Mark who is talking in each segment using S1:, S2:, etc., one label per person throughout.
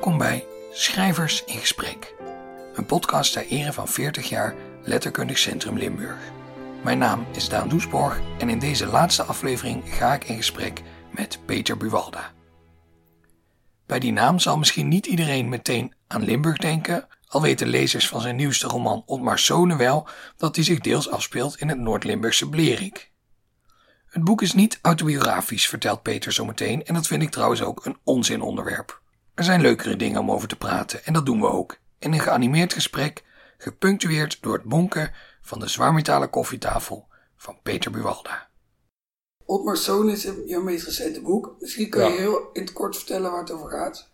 S1: Welkom bij Schrijvers in Gesprek, een podcast ter ere van 40 jaar Letterkundig Centrum Limburg. Mijn naam is Daan Doesborg en in deze laatste aflevering ga ik in gesprek met Peter Buwalda. Bij die naam zal misschien niet iedereen meteen aan Limburg denken, al weten lezers van zijn nieuwste roman Otmar Sone wel dat hij zich deels afspeelt in het Noord-Limburgse Blerik. Het boek is niet autobiografisch, vertelt Peter zometeen, en dat vind ik trouwens ook een onzinonderwerp. Er zijn leukere dingen om over te praten en dat doen we ook. In een geanimeerd gesprek, gepunctueerd door het bonken van de zwaarmetalen koffietafel van Peter Buwalda. Otmar Sone is jouw meest recente boek. Misschien kun je
S2: Ja.
S1: heel in het kort vertellen waar het over gaat.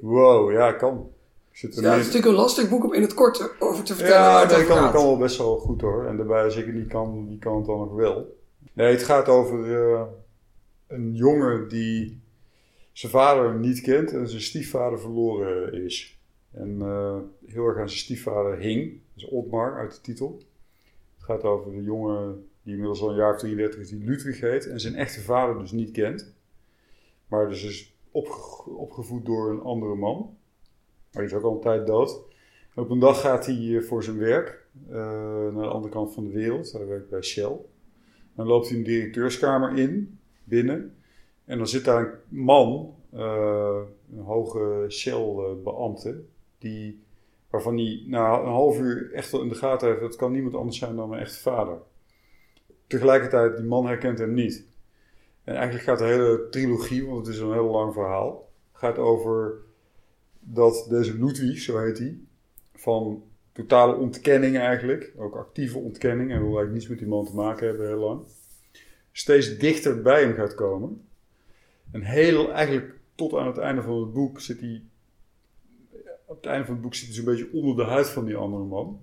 S2: Wow, ja, kan. Zit er
S1: Ja, het is natuurlijk een lastig boek om in het kort over te vertellen
S2: Ja,
S1: waar het
S2: nee,
S1: over
S2: kan, kan wel best wel goed hoor. En daarbij, als ik het niet kan, wie kan het dan nog wel? Nee, het gaat over eh, een jongen die zijn vader niet kent en zijn stiefvader verloren is. En eh, heel erg aan zijn stiefvader hing. Dat is Otmar uit de titel. Het gaat over een jongen die inmiddels al een jaar of 33 is, die Ludwig heet. En zijn echte vader dus niet kent. Maar dus is opge- opgevoed door een andere man. Maar die is ook al een tijd dood. En op een dag gaat hij eh, voor zijn werk eh, naar de andere kant van de wereld. Hij werkt bij Shell. Dan loopt hij een directeurskamer in, binnen. En dan zit daar een man, eh, een hoge Shell-beambte, die, waarvan hij na een half uur echt wel in de gaten heeft, dat kan niemand anders zijn dan mijn echte vader. Tegelijkertijd, die man herkent hem niet. En eigenlijk gaat de hele trilogie, want het is een heel lang verhaal, gaat over dat deze Ludwig, zo heet hij, van totale ontkenning eigenlijk, ook actieve ontkenning, en wil eigenlijk niets met die man te maken hebben heel lang, steeds dichter bij hem gaat komen. En heel, eigenlijk tot aan het einde van het boek zit hij, op het einde van het boek zit hij zo'n beetje onder de huid van die andere man.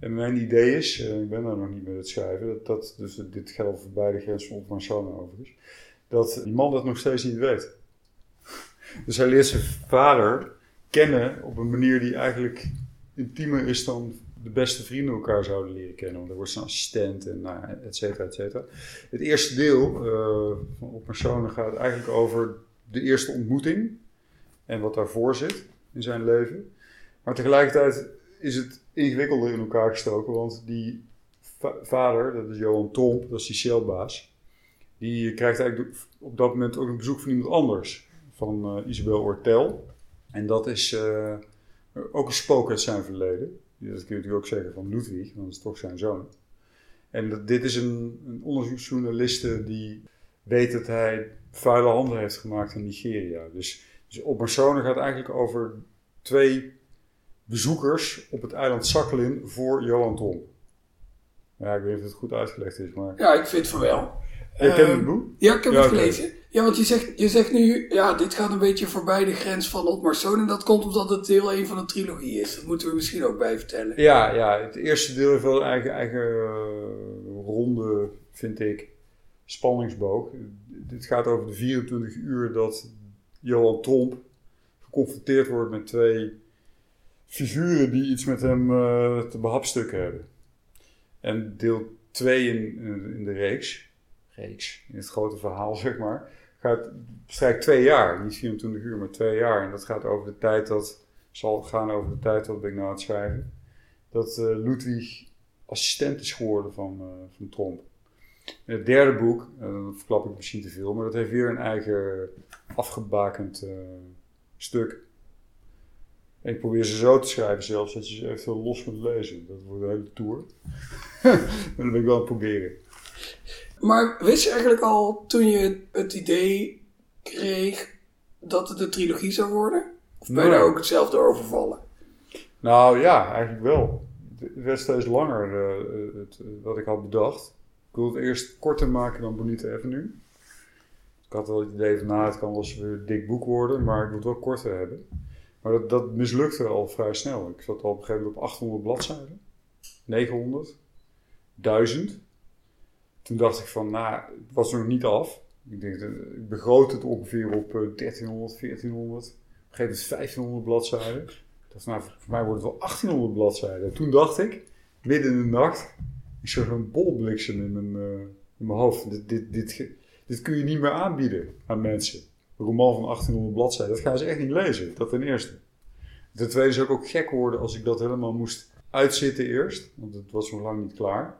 S2: En mijn idee is, eh, ik ben daar nog niet met het schrijven, dat, dat dus dit geldt voor beide grenzen van Sone overigens, dat die man dat nog steeds niet weet. Dus hij leert zijn vader kennen op een manier die eigenlijk intiemer is dan beste vrienden elkaar zouden leren kennen. Want er wordt zijn assistent en nou, et cetera, et cetera. Het eerste deel eh, van Op Personen gaat eigenlijk over de eerste ontmoeting en wat daarvoor zit in zijn leven. Maar tegelijkertijd is het ingewikkelder in elkaar gestoken, want die va- vader, dat is Johan Tromp, dat is die Shellbaas, die krijgt eigenlijk op dat moment ook een bezoek van iemand anders, van eh, Isabel Ortel. En dat is eh, ook een spook uit zijn verleden. Dat kun je natuurlijk ook zeggen van Ludwig, want dat is toch zijn zoon. En dat, dit is een, een onderzoeksjournaliste die weet dat hij vuile handen heeft gemaakt in Nigeria. Dus, dus op personen gaat eigenlijk over twee bezoekers op het eiland Sakhalin voor Johan Tromp. Ja, ik weet niet of het goed uitgelegd is, maar...
S1: Ja, ik vind van wel.
S2: Je kent
S1: Ehm,
S2: het boek?
S1: Ja, ik heb
S2: Ja,
S1: het gelezen. Ja, want je zegt, je zegt nu, ja, dit gaat een beetje voorbij de grens van Otmar Sone. En dat komt omdat het deel 1 van de trilogie is. Dat moeten we misschien ook bij vertellen.
S2: Ja, ja, het eerste deel heeft wel een eigen, eigen eh, ronde, vind ik, spanningsboog. Dit gaat over de 24 uur dat Johan Tromp geconfronteerd wordt met twee figuren die iets met hem eh, te behapstukken hebben. En deel 2 in, in de reeks, in het grote verhaal zeg maar, gaat, bestrijkt twee jaar. Niet 24 uur, maar twee jaar. En dat gaat over de tijd dat, zal gaan over de tijd, ben ik nou aan het schrijven, dat eh, Ludwig assistent is geworden van, eh, van Tromp. In het derde boek, eh, dan verklap ik misschien te veel, maar dat heeft weer een eigen afgebakend stuk. En ik probeer ze zo te schrijven zelfs, dat je ze heel los kunt lezen. Dat wordt een hele tour. maar dat ben ik wel aan het proberen.
S1: Maar wist je eigenlijk al toen je het idee kreeg dat het een trilogie zou worden? Of ben je daar ook hetzelfde over vallen?
S2: Nou ja, eigenlijk wel. Het werd steeds langer eh, het, eh, wat ik had bedacht. Ik wilde het eerst korter maken dan Bonita Avenue. Ik had wel het idee van, nou, het kan wel eens weer een dik boek worden, maar ik wil het wel korter hebben. Maar dat, dat mislukte al vrij snel. Ik zat al op een gegeven moment op 800 bladzijden, 900, 1000. Toen dacht ik van, nou, het was nog niet af. Ik, denk, dat- ik begroot het ongeveer op eh, 1300, 1400. Op een gegeven moment 1500 bladzijden. Ik dacht, nou, voor mij wordt het wel 1800 bladzijden. Toen dacht ik, midden in de nacht, ik zag een bolbliksem in mijn, eh, in mijn hoofd. Dit, dit, dit, dit kun je niet meer aanbieden aan mensen. een roman van 1800 bladzijden, dat gaan ze echt niet lezen. Dat ten eerste. Ten tweede zou ik ook gek worden als ik dat helemaal moest uitzitten eerst, want het was nog lang niet klaar.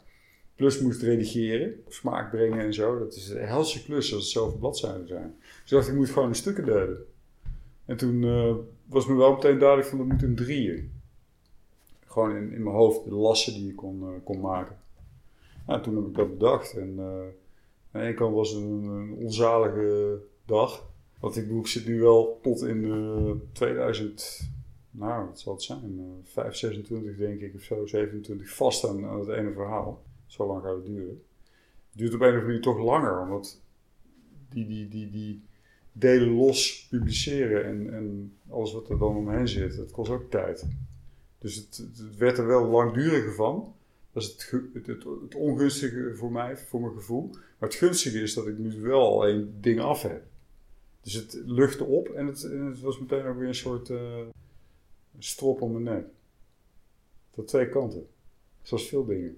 S2: Plus moest redigeren, smaak brengen en zo. Dat is een helse klus als het zoveel bladzijden zijn. Dus ik dacht, ik moet gewoon in stukken delen. En toen uh, was me wel meteen duidelijk van, dat moet een drieën. Gewoon in, in mijn hoofd, de lassen die je kon, uh, kon maken. Nou, toen heb ik dat bedacht. En uh, aan de ene kant was het een, onzalige dag. Want ik bedoel, ik zit nu wel tot in 2000, nou, wat zal het zijn? 5, 26 denk ik of zo, 27 vast aan het ene verhaal. Zo lang gaat het duren. Het duurt op een of andere manier toch langer, omdat die, die, die, die delen los publiceren en, en alles wat er dan omheen zit, dat kost ook tijd. Dus het, het werd er wel langduriger van. Dat is het, het, het, ongunstige voor mij, voor mijn gevoel. Maar het gunstige is dat ik nu wel één ding af heb. Dus het luchtte op en het, het was meteen ook weer een soort uh, strop om mijn nek. Dat twee kanten. Zoals veel dingen.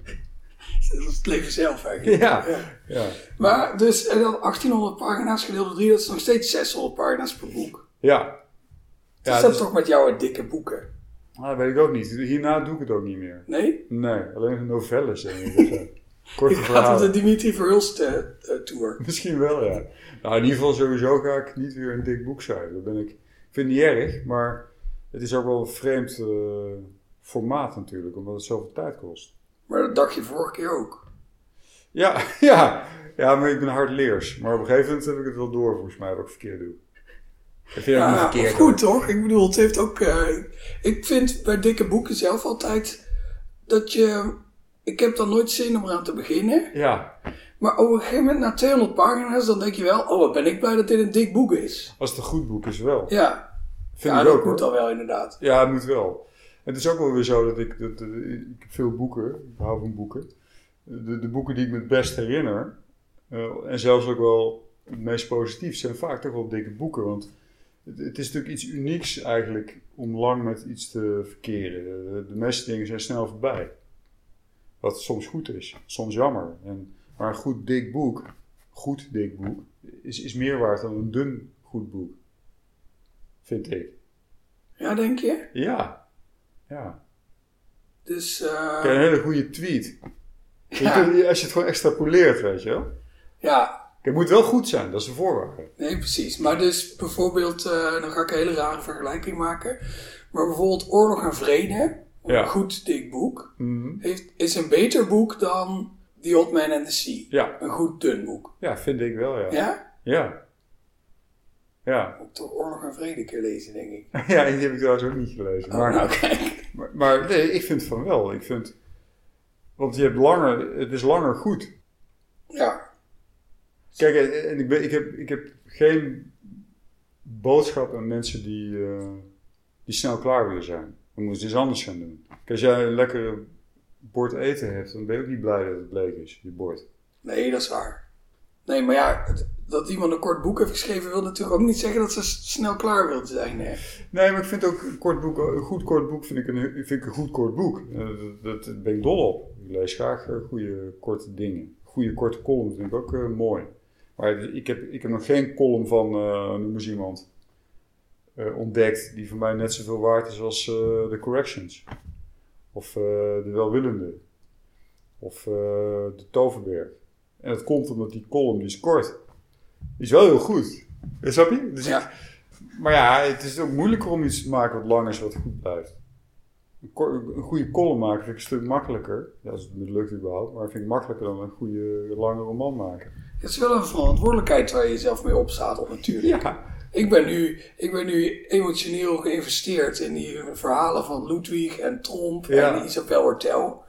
S1: Dat is het leven zelf eigenlijk.
S2: Ja. ja.
S1: Maar dus en dan 1800 pagina's gedeeld door 3, dat is nog steeds 600 pagina's per boek.
S2: Ja.
S1: ja is dat dus... toch met jouw dikke boeken?
S2: Nou, dat weet ik ook niet. Hierna doe ik het ook niet meer.
S1: Nee?
S2: Nee, alleen novelles. En
S1: Korte je gaat op de Dimitri Verhulst uh, tour.
S2: Misschien wel, ja. Nou, in ieder geval sowieso ga ik niet weer een dik boek schrijven. Dat ben ik, ik vind het niet erg, maar het is ook wel een vreemd uh, formaat natuurlijk, omdat het zoveel tijd kost.
S1: Maar dat dacht je vorige keer ook.
S2: Ja, ja. Ja, maar ik ben hardleers. Maar op een gegeven moment heb ik het wel door, volgens mij, wat ik verkeerd doe.
S1: Ik vind ja, het verkeerd. Goed, toch? Ik bedoel, het heeft ook... Uh, ik vind bij dikke boeken zelf altijd dat je... Ik heb dan nooit zin om eraan te beginnen.
S2: Ja.
S1: Maar op een gegeven moment, na 200 pagina's, dan denk je wel... Oh, wat ben ik blij dat dit een dik boek is.
S2: Als het een goed boek is, wel.
S1: Ja. Vind ja, ik dat ook, moet dan wel, inderdaad.
S2: Ja, het moet wel. Het is ook wel weer zo dat ik, dat, ik heb veel boeken, ik hou van boeken. De, de boeken die ik me het best herinner, uh, en zelfs ook wel het meest positief, zijn vaak toch wel dikke boeken. Want het, het, is natuurlijk iets unieks eigenlijk om lang met iets te verkeren. De, de, meeste dingen zijn snel voorbij. Wat soms goed is, soms jammer. En, maar een goed dik boek, goed dik boek, is, is meer waard dan een dun goed boek. Vind ik.
S1: Ja, denk je?
S2: Ja. Ja.
S1: Dus... Uh...
S2: een hele goede tweet. Ja. als je het gewoon extrapoleert, weet je wel.
S1: Ja.
S2: Het moet wel goed zijn, dat is een voorwaarde.
S1: Nee, precies. Maar dus bijvoorbeeld, uh, dan ga ik een hele rare vergelijking maken. Maar bijvoorbeeld Oorlog en Vrede, een goed dik boek,
S2: mm
S1: heeft, is een beter boek dan The Old Man and the Sea.
S2: Ja.
S1: Een goed dun boek.
S2: Ja, vind ik wel, ja.
S1: Ja?
S2: Ja. Ja.
S1: Moet toch Oorlog en Vrede keer lezen, denk ik.
S2: ja, die heb ik trouwens ook niet gelezen.
S1: Oh, maar, nou, kijk.
S2: Maar, maar, nee, ik vind van wel. Ik vind, want je hebt langer, het is langer goed.
S1: Ja.
S2: Kijk, en ik, ben, ik, heb, ik heb geen boodschap aan mensen die, uh, die snel klaar willen zijn. Dan moeten ze iets anders gaan doen. Kijk, als jij een lekker bord eten hebt, dan ben je ook niet blij dat het bleek is, je bord.
S1: Nee, dat is waar. Nee, maar ja, dat iemand een kort boek heeft geschreven, wil natuurlijk ook niet zeggen dat ze snel klaar wil zijn. Hè?
S2: Nee, maar ik vind ook een kort boek, een goed kort boek vind ik een, vind ik een goed kort boek. Uh, dat, ben ik dol op. Ik lees graag uh, goede korte dingen. Goede korte columns vind ik ook uh, mooi. Maar ik heb, ik heb nog geen column van, noem eens iemand, ontdekt die voor mij net zoveel waard is als de Corrections. Of de Welwillende. Of de Toverberg. En dat komt omdat die column die is kort. Is wel heel goed. Snap je? Dus
S1: ja.
S2: maar ja, het is ook moeilijker om iets te maken wat lang is, wat goed blijft. Een, een goede column maken vind ik een stuk makkelijker. Ja, als het me lukt überhaupt. Maar vind ik makkelijker dan een goede lange roman maken.
S1: Het is wel een verantwoordelijkheid waar je jezelf mee opstaat natuurlijk.
S2: Ja.
S1: Ik ben, nu, ik ben nu emotioneel geïnvesteerd in die verhalen van Ludwig en Tromp en Isabel Hortel.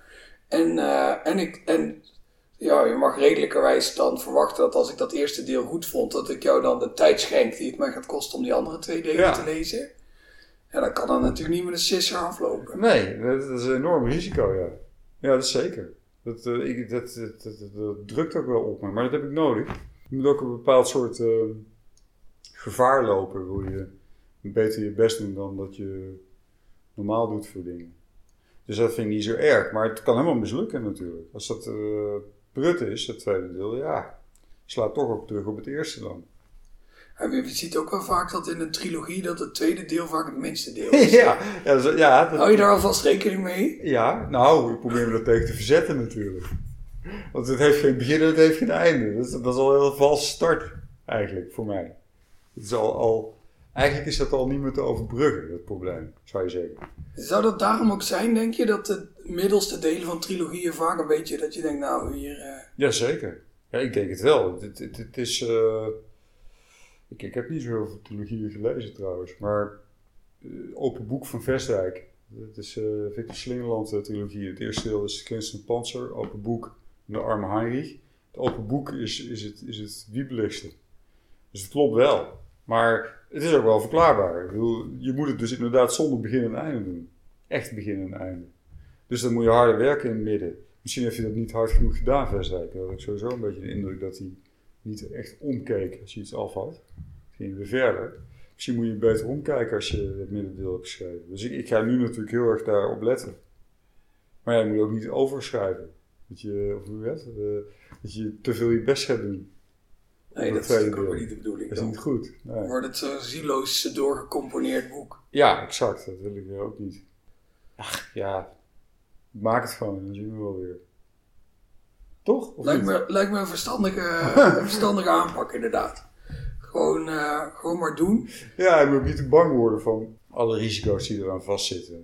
S1: En, uh, en, ik, en ja, je mag redelijkerwijs dan verwachten dat als ik dat eerste deel goed vond, dat ik jou dan de tijd schenk die het mij gaat kosten om die andere twee delen te lezen. Ja, dan kan dan natuurlijk niet met een sisser aflopen.
S2: Nee, dat is een enorm risico, ja. Ja, dat is zeker. Dat, uh, ik, dat, dat, dat, drukt ook wel op me, maar dat heb ik nodig. Je moet ook een bepaald soort uh, gevaar lopen, wil je beter je best doen dan dat je normaal doet voor dingen. Dus dat vind ik niet zo erg, maar het kan helemaal mislukken natuurlijk. Als dat... Uh, Brut is, het tweede deel, ja, slaat toch ook terug op het eerste dan.
S1: En je ziet ook wel vaak dat in een trilogie dat het tweede deel vaak het minste deel is.
S2: ja, ja, ja, dat-
S1: Hou je daar alvast rekening mee?
S2: ja, nou, ik probeer me dat tegen te verzetten natuurlijk. Want het heeft geen begin en het heeft geen einde. Dat is, dat is al een heel valse start, eigenlijk, voor mij. Het is al, al, eigenlijk is dat al niet meer te overbruggen, dat probleem, zou je zeggen.
S1: Zou dat daarom ook zijn, denk je, dat de middelste delen van trilogieën vaak een beetje dat je denkt, nou hier. eh,
S2: Jazeker. Ja, ik denk het wel. Het, het, is... eh, ik, heb niet zo heel veel trilogieën gelezen trouwens, maar eh, Open Boek van Vestdijk. Dat is Victor Slingerland eh, trilogie. Het eerste deel is Klins en Panzer, Open Boek de Arme Heinrich. Het Open Boek is, is, het, is het wiebeligste. Dus het klopt wel. Maar het is ook wel verklaarbaar. Je moet het dus inderdaad zonder begin en einde doen. Echt begin en einde. Dus dan moet je harder werken in het midden. Misschien heeft hij dat niet hard genoeg gedaan, Vestdijk. Dan had ik sowieso een beetje de indruk dat hij niet echt omkeek als je iets af had. Ging weer verder. Misschien moet je beter omkijken als je het middendeel hebt geschreven. Dus ik, ik ga nu natuurlijk heel erg daarop letten. Maar ja, je moet ook niet overschrijven. Dat je, of hoe? Eh, dat je te veel je best gaat doen.
S1: nee, dat is natuurlijk ook niet de bedoeling.
S2: Dat is niet goed. Nee.
S1: wordt het zo'n zieloos doorgecomponeerd boek.
S2: Ja, exact. Dat wil ik weer ook niet. Ach, ja. Maak het gewoon, dan zien we wel weer. Toch? Of
S1: Lijkt
S2: niet?
S1: me, lijkt me een verstandige, een verstandige aanpak, inderdaad. Gewoon, eh, gewoon maar doen.
S2: Ja, je moet ook niet te bang worden van alle risico's die eraan vastzitten.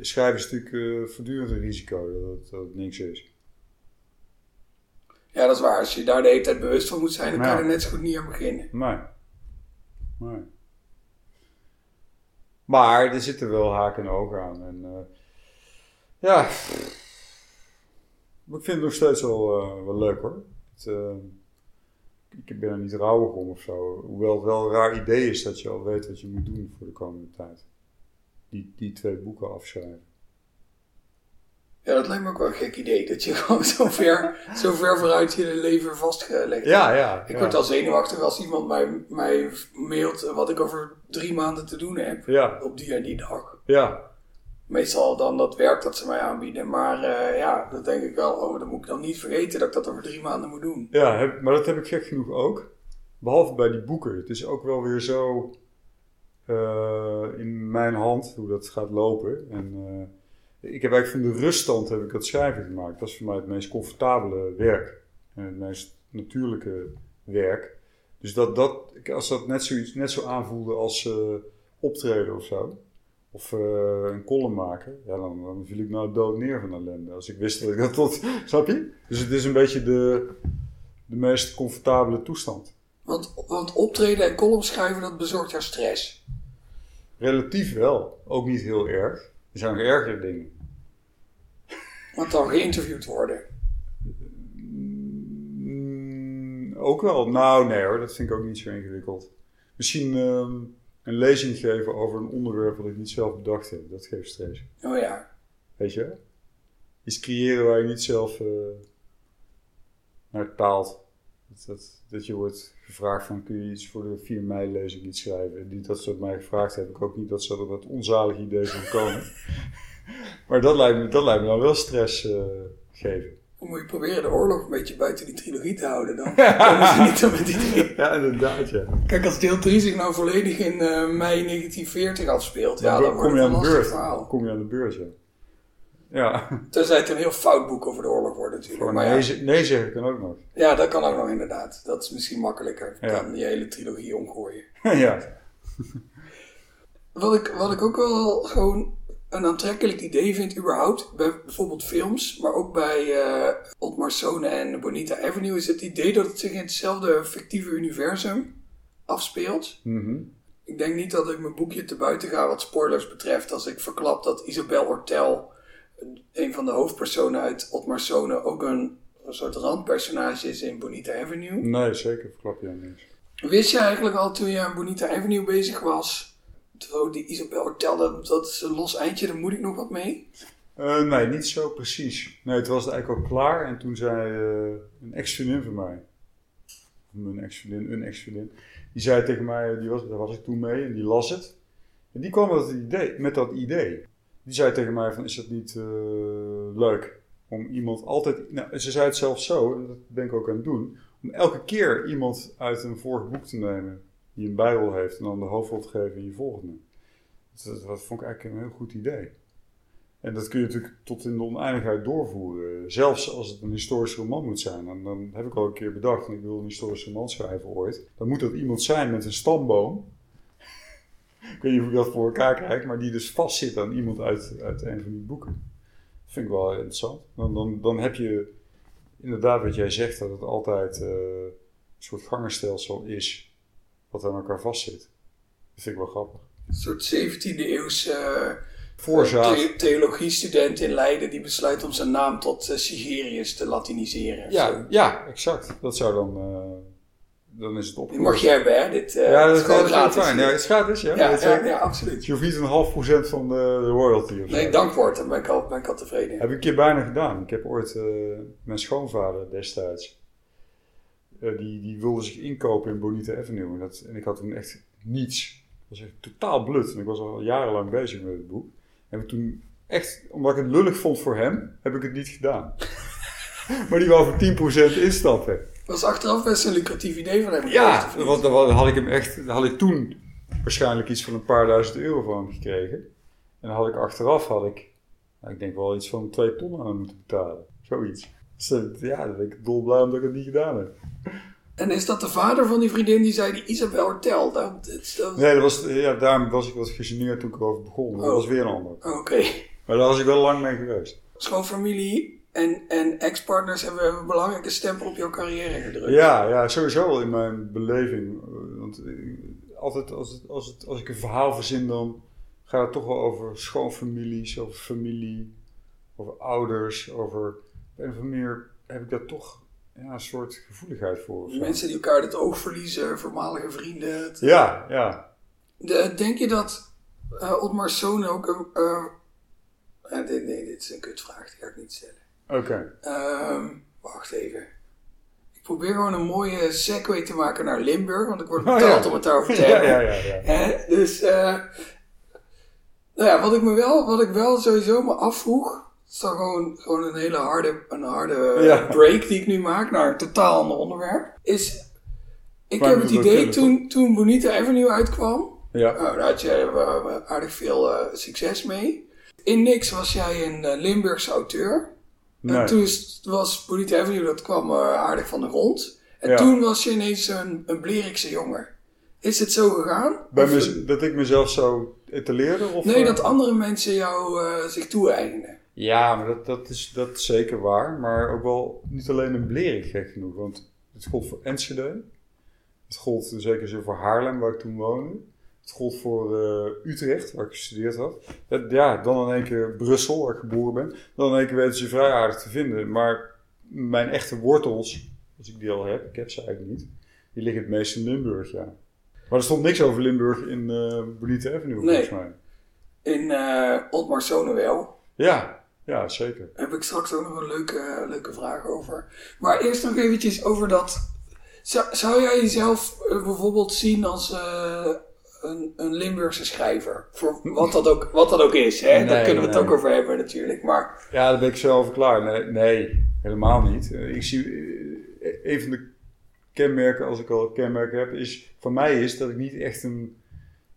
S2: Schrijven is natuurlijk eh, voortdurend een risico dat dat het niks is.
S1: Ja, dat is waar. Als je daar de hele tijd bewust van moet zijn, dan kan je er net zo goed niet aan beginnen.
S2: Nee. nee. Maar er zitten wel haken en ogen aan. En, eh, ja, ik vind het nog steeds wel, eh, wel leuk hoor. Het, eh, ik ben er niet rouwig om of zo. Hoewel het wel een raar idee is dat je al weet wat je moet doen voor de komende tijd. Die, die twee boeken afschrijven.
S1: Ja, dat lijkt me ook wel een gek idee. Dat je gewoon zo ver, zo ver vooruit je leven vastgelegd
S2: Ja, ja.
S1: Ik
S2: ja.
S1: word al zenuwachtig als iemand mij, mij mailt wat ik over drie maanden te doen heb.
S2: Ja,
S1: Op die en die dag.
S2: ja.
S1: Meestal dan dat werk dat ze mij aanbieden. Maar eh, ja, dat denk ik wel. Oh, dan moet ik dan niet vergeten dat ik dat over drie maanden moet doen.
S2: Ja, heb, maar dat heb ik gek genoeg ook. Behalve bij die boeken. Het is ook wel weer zo eh, in mijn hand hoe dat gaat lopen. En eh, ik heb eigenlijk van de ruststand heb ik dat schrijven gemaakt. Dat is voor mij het meest comfortabele werk. En het meest natuurlijke werk. Dus dat, dat, als dat net, zoiets, net zo aanvoelde als optreden of zo. Of eh, een column maken. Ja, dan, dan viel ik nou dood neer van ellende. Als ik wist dat ik dat tot... Snap je? Dus het is een beetje de, de meest comfortabele toestand.
S1: Want, want optreden en column schrijven, dat bezorgt jou stress.
S2: Relatief wel. Ook niet heel erg. Er zijn nog ergere dingen.
S1: Want dan geïnterviewd worden.
S2: Mm, ook wel. Nou, nee hoor. Dat vind ik ook niet zo ingewikkeld. Misschien ehm, een lezing geven over een onderwerp wat ik niet zelf bedacht heb. Dat geeft stress.
S1: Oh ja.
S2: Weet je? Iets creëren waar je niet zelf eh, naar taalt. Dat, dat, dat je wordt gevraagd van kun je iets voor de 4 mei lezing niet schrijven. En Niet dat ze mij gevraagd hebben. Ik ook niet dat ze er wat onzalig idee van komen. maar dat lijkt me, dat lijkt me dan wel stress eh, geven.
S1: Dan moet je proberen de oorlog een beetje buiten die trilogie te houden. Dan komen ze niet op het idee.
S2: Ja, inderdaad ja.
S1: Kijk, als deel 3 zich nou volledig in eh, mei 1940 afspeelt, ja, dan wordt
S2: kom je
S1: een
S2: aan de beurt.
S1: verhaal.
S2: Kom je aan de beurt, ja. Ja,
S1: Tenzij het een heel fout boek over de oorlog wordt natuurlijk.
S2: voor
S1: Maar
S2: nee,
S1: ja,
S2: ze- nee zeggen kan ook nog.
S1: ja, dat kan ook nog inderdaad. Dat is misschien makkelijker.
S2: Ja.
S1: kan die hele trilogie omgooien.
S2: ja.
S1: Wat ik, wat ik ook wel gewoon een aantrekkelijk idee vind überhaupt, bij bijvoorbeeld films, maar ook bij eh Otmar Sone en Bonita Avenue, is het idee dat het zich in hetzelfde fictieve universum afspeelt.
S2: Mhm.
S1: Ik denk niet dat ik mijn boekje te buiten ga wat spoilers betreft als ik verklap dat Isabel Ortel, een van de hoofdpersonen uit Otmar Sone, ook een, een soort randpersonage is in Bonita Avenue.
S2: Nee, zeker verklap je niks.
S1: Wist je eigenlijk al toen je aan Bonita Avenue bezig was, terwijl die Isabel Ortel, dat, is een los eindje, daar moet ik nog wat mee?
S2: Eh, nee, niet zo precies. Nee, het was eigenlijk al klaar en toen zei eh, een ex-vriendin van mij, een ex-vriendin, een ex-vriendin, die zei tegen mij, die was, daar was ik toen mee en die las het. En die kwam met dat idee. Met dat idee. Die zei tegen mij van, is dat niet eh, leuk om iemand altijd, nou, ze zei het zelfs zo, en dat ben ik ook aan het doen, om elke keer iemand uit een vorig boek te nemen die een bijrol heeft en dan de hoofdrol te geven in je volgende. Dat, dat vond ik eigenlijk een heel goed idee. En dat kun je natuurlijk tot in de oneindigheid doorvoeren. Zelfs als het een historische roman moet zijn. En dan heb ik al een keer bedacht, en ik wil een historische roman schrijven ooit. Dan moet dat iemand zijn met een stamboom. ik weet niet hoe ik dat voor elkaar krijg, maar die dus vastzit aan iemand uit, uit een van die boeken. Dat vind ik wel interessant. Dan, dan, dan heb je inderdaad wat jij zegt, dat het altijd uh, een soort gangenstelsel is wat aan elkaar vastzit. Dat vind ik wel grappig.
S1: Een soort 17e eeuwse
S2: Voorzaat.
S1: The theologiestudent in Leiden die besluit om zijn naam tot uh, Sigerius te latiniseren.
S2: Ja, ja, exact. Dat zou dan. Uh, dan is het op.
S1: Die mag jij hebben, hè? Dit, uh,
S2: ja, dat is gewoon gratis. Fijn. Ja, het is gratis, ja.
S1: Ja, ja, ja, absoluut.
S2: Je hoeft niet een half procent van de, de royalty of
S1: Nee, dankwoord. Dan ben ik al, ben ik al tevreden.
S2: Heb ik een keer bijna gedaan. Ik heb ooit mijn schoonvader destijds. Die, die wilde zich inkopen in Bonita Avenue. En, dat, en ik had toen echt niets. Dat was echt totaal blut. En ik was al jarenlang bezig met het boek. Ik toen echt, omdat ik het lullig vond voor hem, heb ik het niet gedaan. maar die wou voor 10% instappen.
S1: Dat was achteraf best een lucratief idee van hem.
S2: Ja, dat, dat had ik hem echt, had ik toen waarschijnlijk iets van een paar duizend euro van hem gekregen. En dan had ik achteraf, had ik, nou, ik denk wel iets van twee ton aan hem moeten betalen. Zoiets. Dus ja, dan ben ik dolblij omdat ik het niet gedaan heb.
S1: En is dat de vader van die vriendin die zei die Isabel? Dat, dat...
S2: Nee, dat was, ja, daarom was ik wat gegeneerd toen ik erover begon. Dat oh. was weer een ander.
S1: Oké. Okay.
S2: Maar daar was ik wel lang mee geweest.
S1: Schoonfamilie en, en ex-partners hebben een belangrijke stempel op jouw carrière gedrukt.
S2: Ja, ja, sowieso wel in mijn beleving. Want altijd als, het, als, het, als ik een verhaal verzin, dan gaat het toch wel over schoonfamilies, over familie, over ouders, over... Op een of andere manier heb ik dat toch ja, een soort gevoeligheid voor.
S1: Mensen die elkaar het oog verliezen, voormalige vrienden. Het,
S2: ja, ja.
S1: De, denk je dat uh, Otmar Zoon ook een. Uh, nee, nee, dit is een kutvraag, die ga ik niet stellen.
S2: Oké.
S1: Okay. Um, wacht even. Ik probeer gewoon een mooie segue te maken naar Limburg, want ik word betaald oh, ja. om het daarover te hebben.
S2: ja, ja, ja.
S1: ja. dus, uh, nou ja, wat ik me wel, wat ik wel sowieso me afvroeg, is dan gewoon, gewoon een hele harde, een harde ja. break die ik nu maak naar een totaal ander onderwerp. Is, ik heb het idee toen, toen Bonita Avenue uitkwam,
S2: ja.
S1: uh, daar had je uh, aardig veel uh, succes mee. In niks was jij een Limburgse auteur.
S2: Nee.
S1: En toen was Bonita Avenue, dat kwam aardig van de grond. En ja. toen was je ineens een, een Blerikse jongen. Is het zo gegaan?
S2: Bij dat ik mezelf zo etaleerde? Of
S1: nee, dat andere mensen jou zich toe-eigenen.
S2: Ja, maar dat, dat, is, dat is zeker waar. Maar ook wel niet alleen een Blerik, gek genoeg. Want het gold voor Enschede. Het gold zeker zo voor Haarlem, waar ik toen woonde. Het gold voor uh, Utrecht, waar ik gestudeerd had. Dat, ja, dan in één keer Brussel, waar ik geboren ben. Dan in één keer weten ze vrij aardig te vinden. Maar mijn echte wortels, als ik die al heb, ik heb ze eigenlijk niet. Die liggen het meest in Limburg, ja. Maar er stond niks over Limburg in uh, Bonita Avenue,
S1: nee.
S2: volgens mij.
S1: In uh, Otmar Zonewel.
S2: Ja, ja, zeker.
S1: Daar heb ik straks ook nog een leuke, leuke vraag over. Maar eerst nog eventjes over dat. Zou, zou jij jezelf uh, bijvoorbeeld zien als uh, een, een Limburgse schrijver? Voor wat dat ook, wat dat ook is, hè?
S2: Nee,
S1: Daar kunnen we het ook over hebben natuurlijk. Maar
S2: Ja, daar ben ik zo over klaar. Nee, nee helemaal niet. Uh, ik zie, een van de kenmerken, als ik al kenmerken heb, is voor mij is dat ik niet echt een.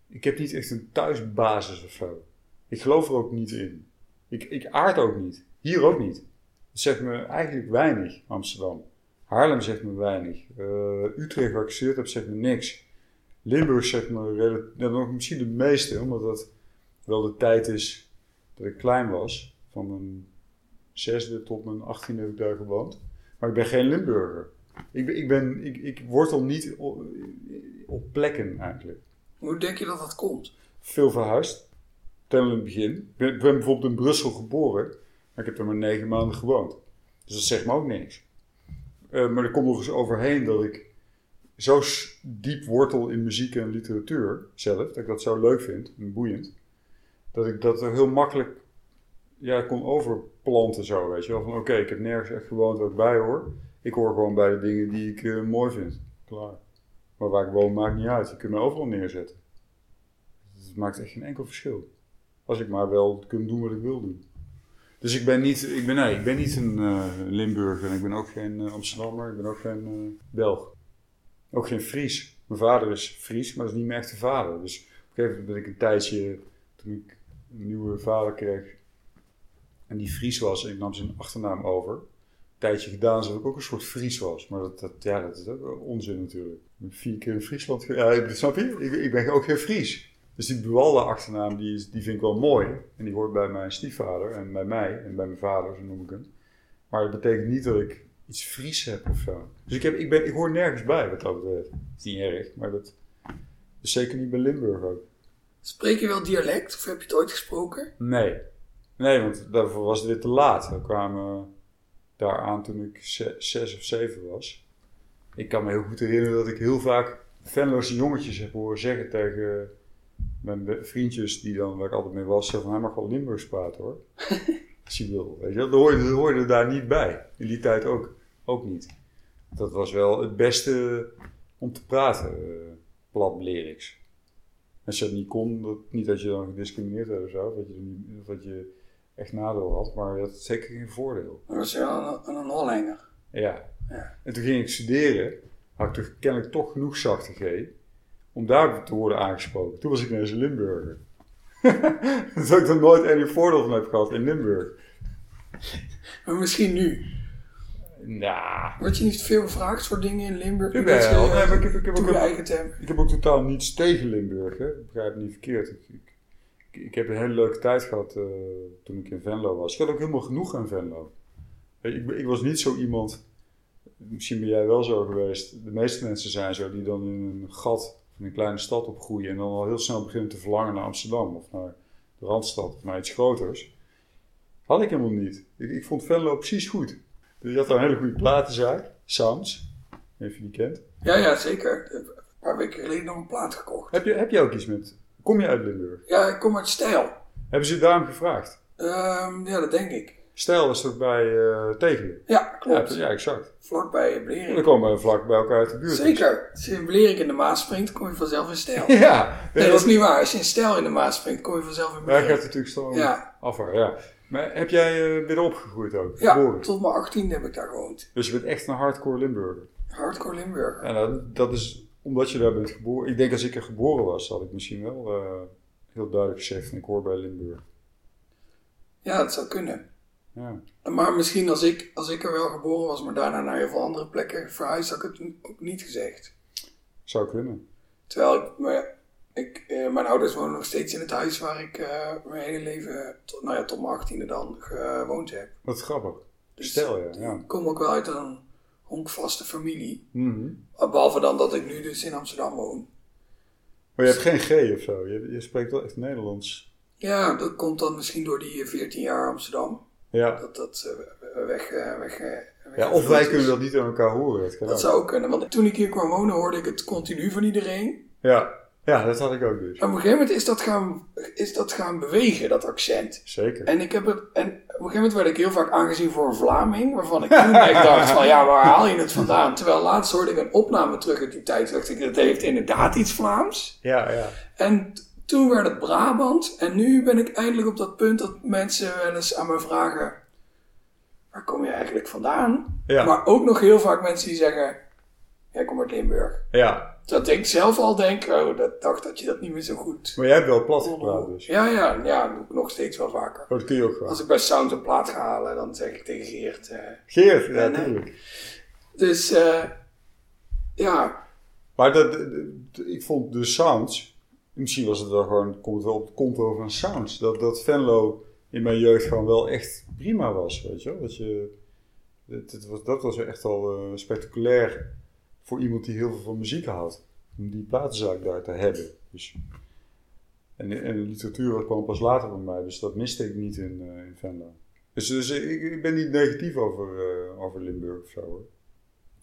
S2: Ik heb niet echt een thuisbasis of zo. Ik geloof er ook niet in. Ik, ik aard ook niet. Hier ook niet. Dat zegt me eigenlijk weinig, Amsterdam. Haarlem zegt me weinig. Uh, Utrecht, waar ik gestudeerd heb, zegt me niks. Limburg zegt me nog misschien het meeste, omdat dat wel de tijd is dat ik klein was. Van mijn zesde tot mijn achttiende heb ik daar gewoond. Maar ik ben geen Limburger. Ik, ben, ik, ben, ik, ik wortel niet op, op plekken eigenlijk.
S1: hoe denk je dat dat komt?
S2: Veel verhuisd. Ten in het begin. Ik ben, bijvoorbeeld in Brussel geboren. Maar ik heb er maar negen maanden gewoond. Dus dat zegt me ook niks. Uh, maar er komt nog eens overheen dat ik zo diep wortel in muziek en literatuur zelf. Dat ik dat zo leuk vind en boeiend. Dat ik dat heel makkelijk ja, kon overplanten zo. Weet je wel. Van oké, ik heb nergens echt gewoond waar ik bij hoor. Ik hoor gewoon bij de dingen die ik uh, mooi vind. Klaar. Maar waar ik woon maakt niet uit. Je kunt me overal neerzetten. Het maakt echt geen enkel verschil. Als ik maar wel kan doen wat ik wil doen. Dus ik ben niet, ik ben, nee, ik ben niet een uh, Limburger en ik ben ook geen uh, Amsterdammer, ik ben ook geen uh, Belg. Ook geen Fries. Mijn vader is Fries, maar dat is niet mijn echte vader. Dus op een gegeven moment ben ik een tijdje, toen ik een nieuwe vader kreeg, en die Fries was, en ik nam zijn achternaam over. Een tijdje gedaan, zodat ik ook een soort Fries was. Maar dat, dat, ja, dat is onzin natuurlijk. Ik ben vier keer in Friesland Ja, snap je? Ik, ik ben ook geen Fries. Dus die Buwalda achternaam, die, is- die vind ik wel mooi. En die hoort bij mijn stiefvader en bij mij en bij mijn vader, zo noem ik hem. Maar dat betekent niet dat ik iets Fries heb of zo. Dus ik, heb, ik, ben, ik hoor nergens bij wat dat betreft. Het is niet erg, maar dat is zeker niet bij Limburg ook.
S1: Spreek je wel dialect of heb je het ooit gesproken?
S2: Nee. Nee, want daarvoor was het weer te laat. We kwamen daar aan toen ik ze- zes of zeven was. Ik kan me heel goed herinneren dat ik heel vaak Venloze jongetjes heb horen zeggen tegen mijn vriendjes die dan, waar ik altijd mee was, zo van hij mag wel Limburgs praten hoor. Als hij wil. Weet je, wel. dat hoorde, dat hoorde daar niet bij. In die tijd ook, ook niet. Dat was wel het beste om te praten, eh, plat lyrics. Als je dat niet kon, dat, niet dat je dan gediscrimineerd werd of zo, of dat je, niet, of dat je echt nadeel had, maar je had zeker geen voordeel.
S1: Dat was wel een, een Hollander.
S2: Ja.
S1: Ja.
S2: En toen ging ik studeren, had ik toch kennelijk toch genoeg zachte G om daar te worden aangesproken. Toen was ik ineens een Limburger. dat ik er nooit any voordeel van heb gehad in Limburg.
S1: Maar misschien nu.
S2: Nou,
S1: Word je niet veel gevraagd voor dingen in Limburg?
S2: Jawel,
S1: Dat je,
S2: nee, maar ik heb- ik heb ook- ik heb ook totaal niets tegen Limburg, hè. begrijp me niet verkeerd. Ik, ik, ik, ik heb een hele leuke tijd gehad eh, toen ik in Venlo was. Ik had ook helemaal genoeg aan Venlo. Ik, ik was niet zo iemand, misschien ben jij wel zo geweest, de meeste mensen zijn zo, die dan in een gat van een kleine stad opgroeien en dan al heel snel beginnen te verlangen naar Amsterdam of naar de Randstad of naar iets groters. Had ik helemaal niet. Ik, ik vond Venlo precies goed. Dus je had daar een hele goede platenzaak, Sounds, of je die kent.
S1: Ja, ja, zeker. Een paar weken geleden nog een plaat gekocht.
S2: Heb je, heb je ook iets met, kom je uit Limburg?
S1: Ja, ik kom uit Stijl.
S2: Hebben ze je daarom gevraagd?
S1: Ehm, ja, dat denk ik.
S2: Stijl is toch bij eh Tegelen?
S1: Ja, klopt.
S2: Ja, exact.
S1: Vlakbij
S2: En
S1: Blerik.
S2: dan komen we vlak bij elkaar uit de buurt.
S1: Zeker. Als je in Blerik in de Maas springt, kom je vanzelf in Stijl.
S2: Ja,
S1: Nee, dat is niet waar. Als je in Stijl in de Maas springt, kom je vanzelf in
S2: Daar gaat
S1: Blerik.
S2: het natuurlijk zo
S1: Ja.
S2: af. Ja. Maar heb jij uh, binnen opgegroeid ook?
S1: Ja,
S2: Geboren?
S1: tot mijn 18 heb ik daar gewoond.
S2: Dus je bent echt een hardcore Limburger.
S1: Hardcore Limburger.
S2: En dat, dat is omdat je daar bent geboren. Ik denk als ik er geboren was, had ik misschien wel eh, heel duidelijk gezegd: ik hoor bij Limburg.
S1: Ja, dat zou kunnen.
S2: Ja.
S1: Maar misschien als ik, als ik er wel geboren was, maar daarna naar heel veel andere plekken verhuisd, had ik het ook niet gezegd.
S2: Zou kunnen.
S1: Terwijl ik, maar ik, eh, mijn ouders wonen nog steeds in het huis waar ik eh, mijn hele leven, tot, nou ja, tot mijn achttiende dan, gewoond heb.
S2: Wat grappig.
S1: Dus
S2: Stel ja. ja.
S1: Ik kom ook wel uit een honkvaste familie.
S2: Mhm.
S1: Behalve dan dat ik nu dus in Amsterdam woon.
S2: Maar je hebt geen G of zo. Je, je spreekt wel echt Nederlands.
S1: Ja, dat komt dan misschien door die eh, 14 jaar Amsterdam.
S2: Ja.
S1: Dat dat eh, weg, eh, weg, eh,
S2: ja of wij kunnen dat niet aan elkaar horen. Dat
S1: zou ook kunnen, want toen ik hier kwam wonen hoorde ik het continu van iedereen.
S2: Ja. ja, dat had ik ook dus.
S1: En op een gegeven moment is dat gaan, is dat gaan bewegen, dat accent.
S2: Zeker.
S1: En, ik heb het, en op een gegeven moment werd ik heel vaak aangezien voor een Vlaming, waarvan ik toen echt dacht van ja, waar haal je het vandaan? Terwijl laatst hoorde ik een opname terug uit die tijd, dacht ik, dat heeft inderdaad iets Vlaams.
S2: Ja, ja.
S1: En toen werd het Brabant en nu ben ik eindelijk op dat punt dat mensen wel eens aan me vragen, waar kom je eigenlijk vandaan?
S2: Ja.
S1: Maar ook nog heel vaak mensen die zeggen, jij komt uit Limburg.
S2: Ja.
S1: Dat ik zelf al denk, oh, dat dacht dat je dat niet meer zo goed
S2: Maar jij hebt wel plat gepraat dus.
S1: ja, ja, ja, dat doe ik nog steeds wel vaker.
S2: Oh, dat kun je ook gewoon.
S1: Als ik bij Sound een plaat ga halen, dan zeg ik tegen Geert. eh,
S2: Geert, ja, natuurlijk.
S1: dus eh, ja,
S2: Maar dat- ik vond de sounds, misschien was het wel gewoon, komt wel op het konto van sounds, dat, dat Venlo in mijn jeugd gewoon wel echt prima was, weet je wel. Dat, je, dat, was, dat was echt al eh, spectaculair voor iemand die heel veel van muziek houdt, om die platenzaak daar te hebben. Dus, en, en de literatuur kwam pas later bij mij, dus dat miste ik niet in, eh, in Venlo. Dus, dus ik, ben niet negatief over, eh, over Limburg of zo hoor.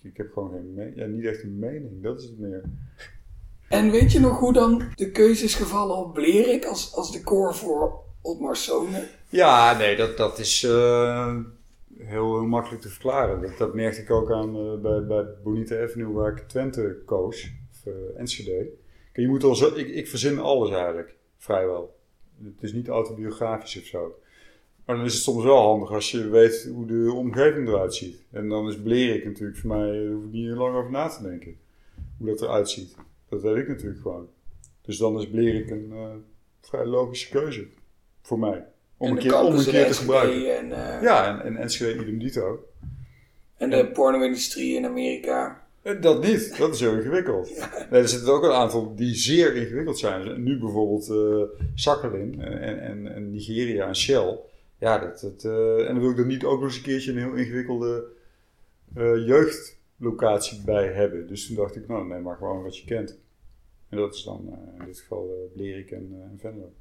S2: Ik heb gewoon geen ja, niet echt een mening, dat is het meer.
S1: En weet je nog hoe dan de keuze is gevallen op Blerik als, als decor voor Otmar Sonen?
S2: Ja, nee, dat, dat is eh, heel, heel makkelijk te verklaren. Dat, merkte ik ook aan eh, bij, bij Bonita Avenue, waar ik Twente koos, of eh. Kijk, je moet al zo, ik, ik verzin alles eigenlijk, vrijwel. Het is niet autobiografisch of zo. Maar dan is het soms wel handig als je weet hoe de omgeving eruit ziet. En dan is Blerik natuurlijk voor mij, daar hoef ik niet heel lang over na te denken, hoe dat eruit ziet. Dat weet ik natuurlijk gewoon. Dus dan is Blerik een uh, vrij logische keuze voor mij. Om een keer, om een keer te gebruiken. En, uh, ja, en, en Enschede idem dito.
S1: En de porno-industrie in Amerika.
S2: Dat niet, dat is heel ingewikkeld. Nee, er zitten ook een aantal die zeer ingewikkeld zijn. Nu bijvoorbeeld uh, Sakhalin en, en, en, Nigeria en Shell. Ja, dat, dat, uh, en dan wil ik er niet ook nog eens een keertje een heel ingewikkelde uh, jeugdlocatie bij hebben. Dus toen dacht ik, nou neem maar gewoon wat je kent. En dat is dan in dit geval Blerik en, en Venlo.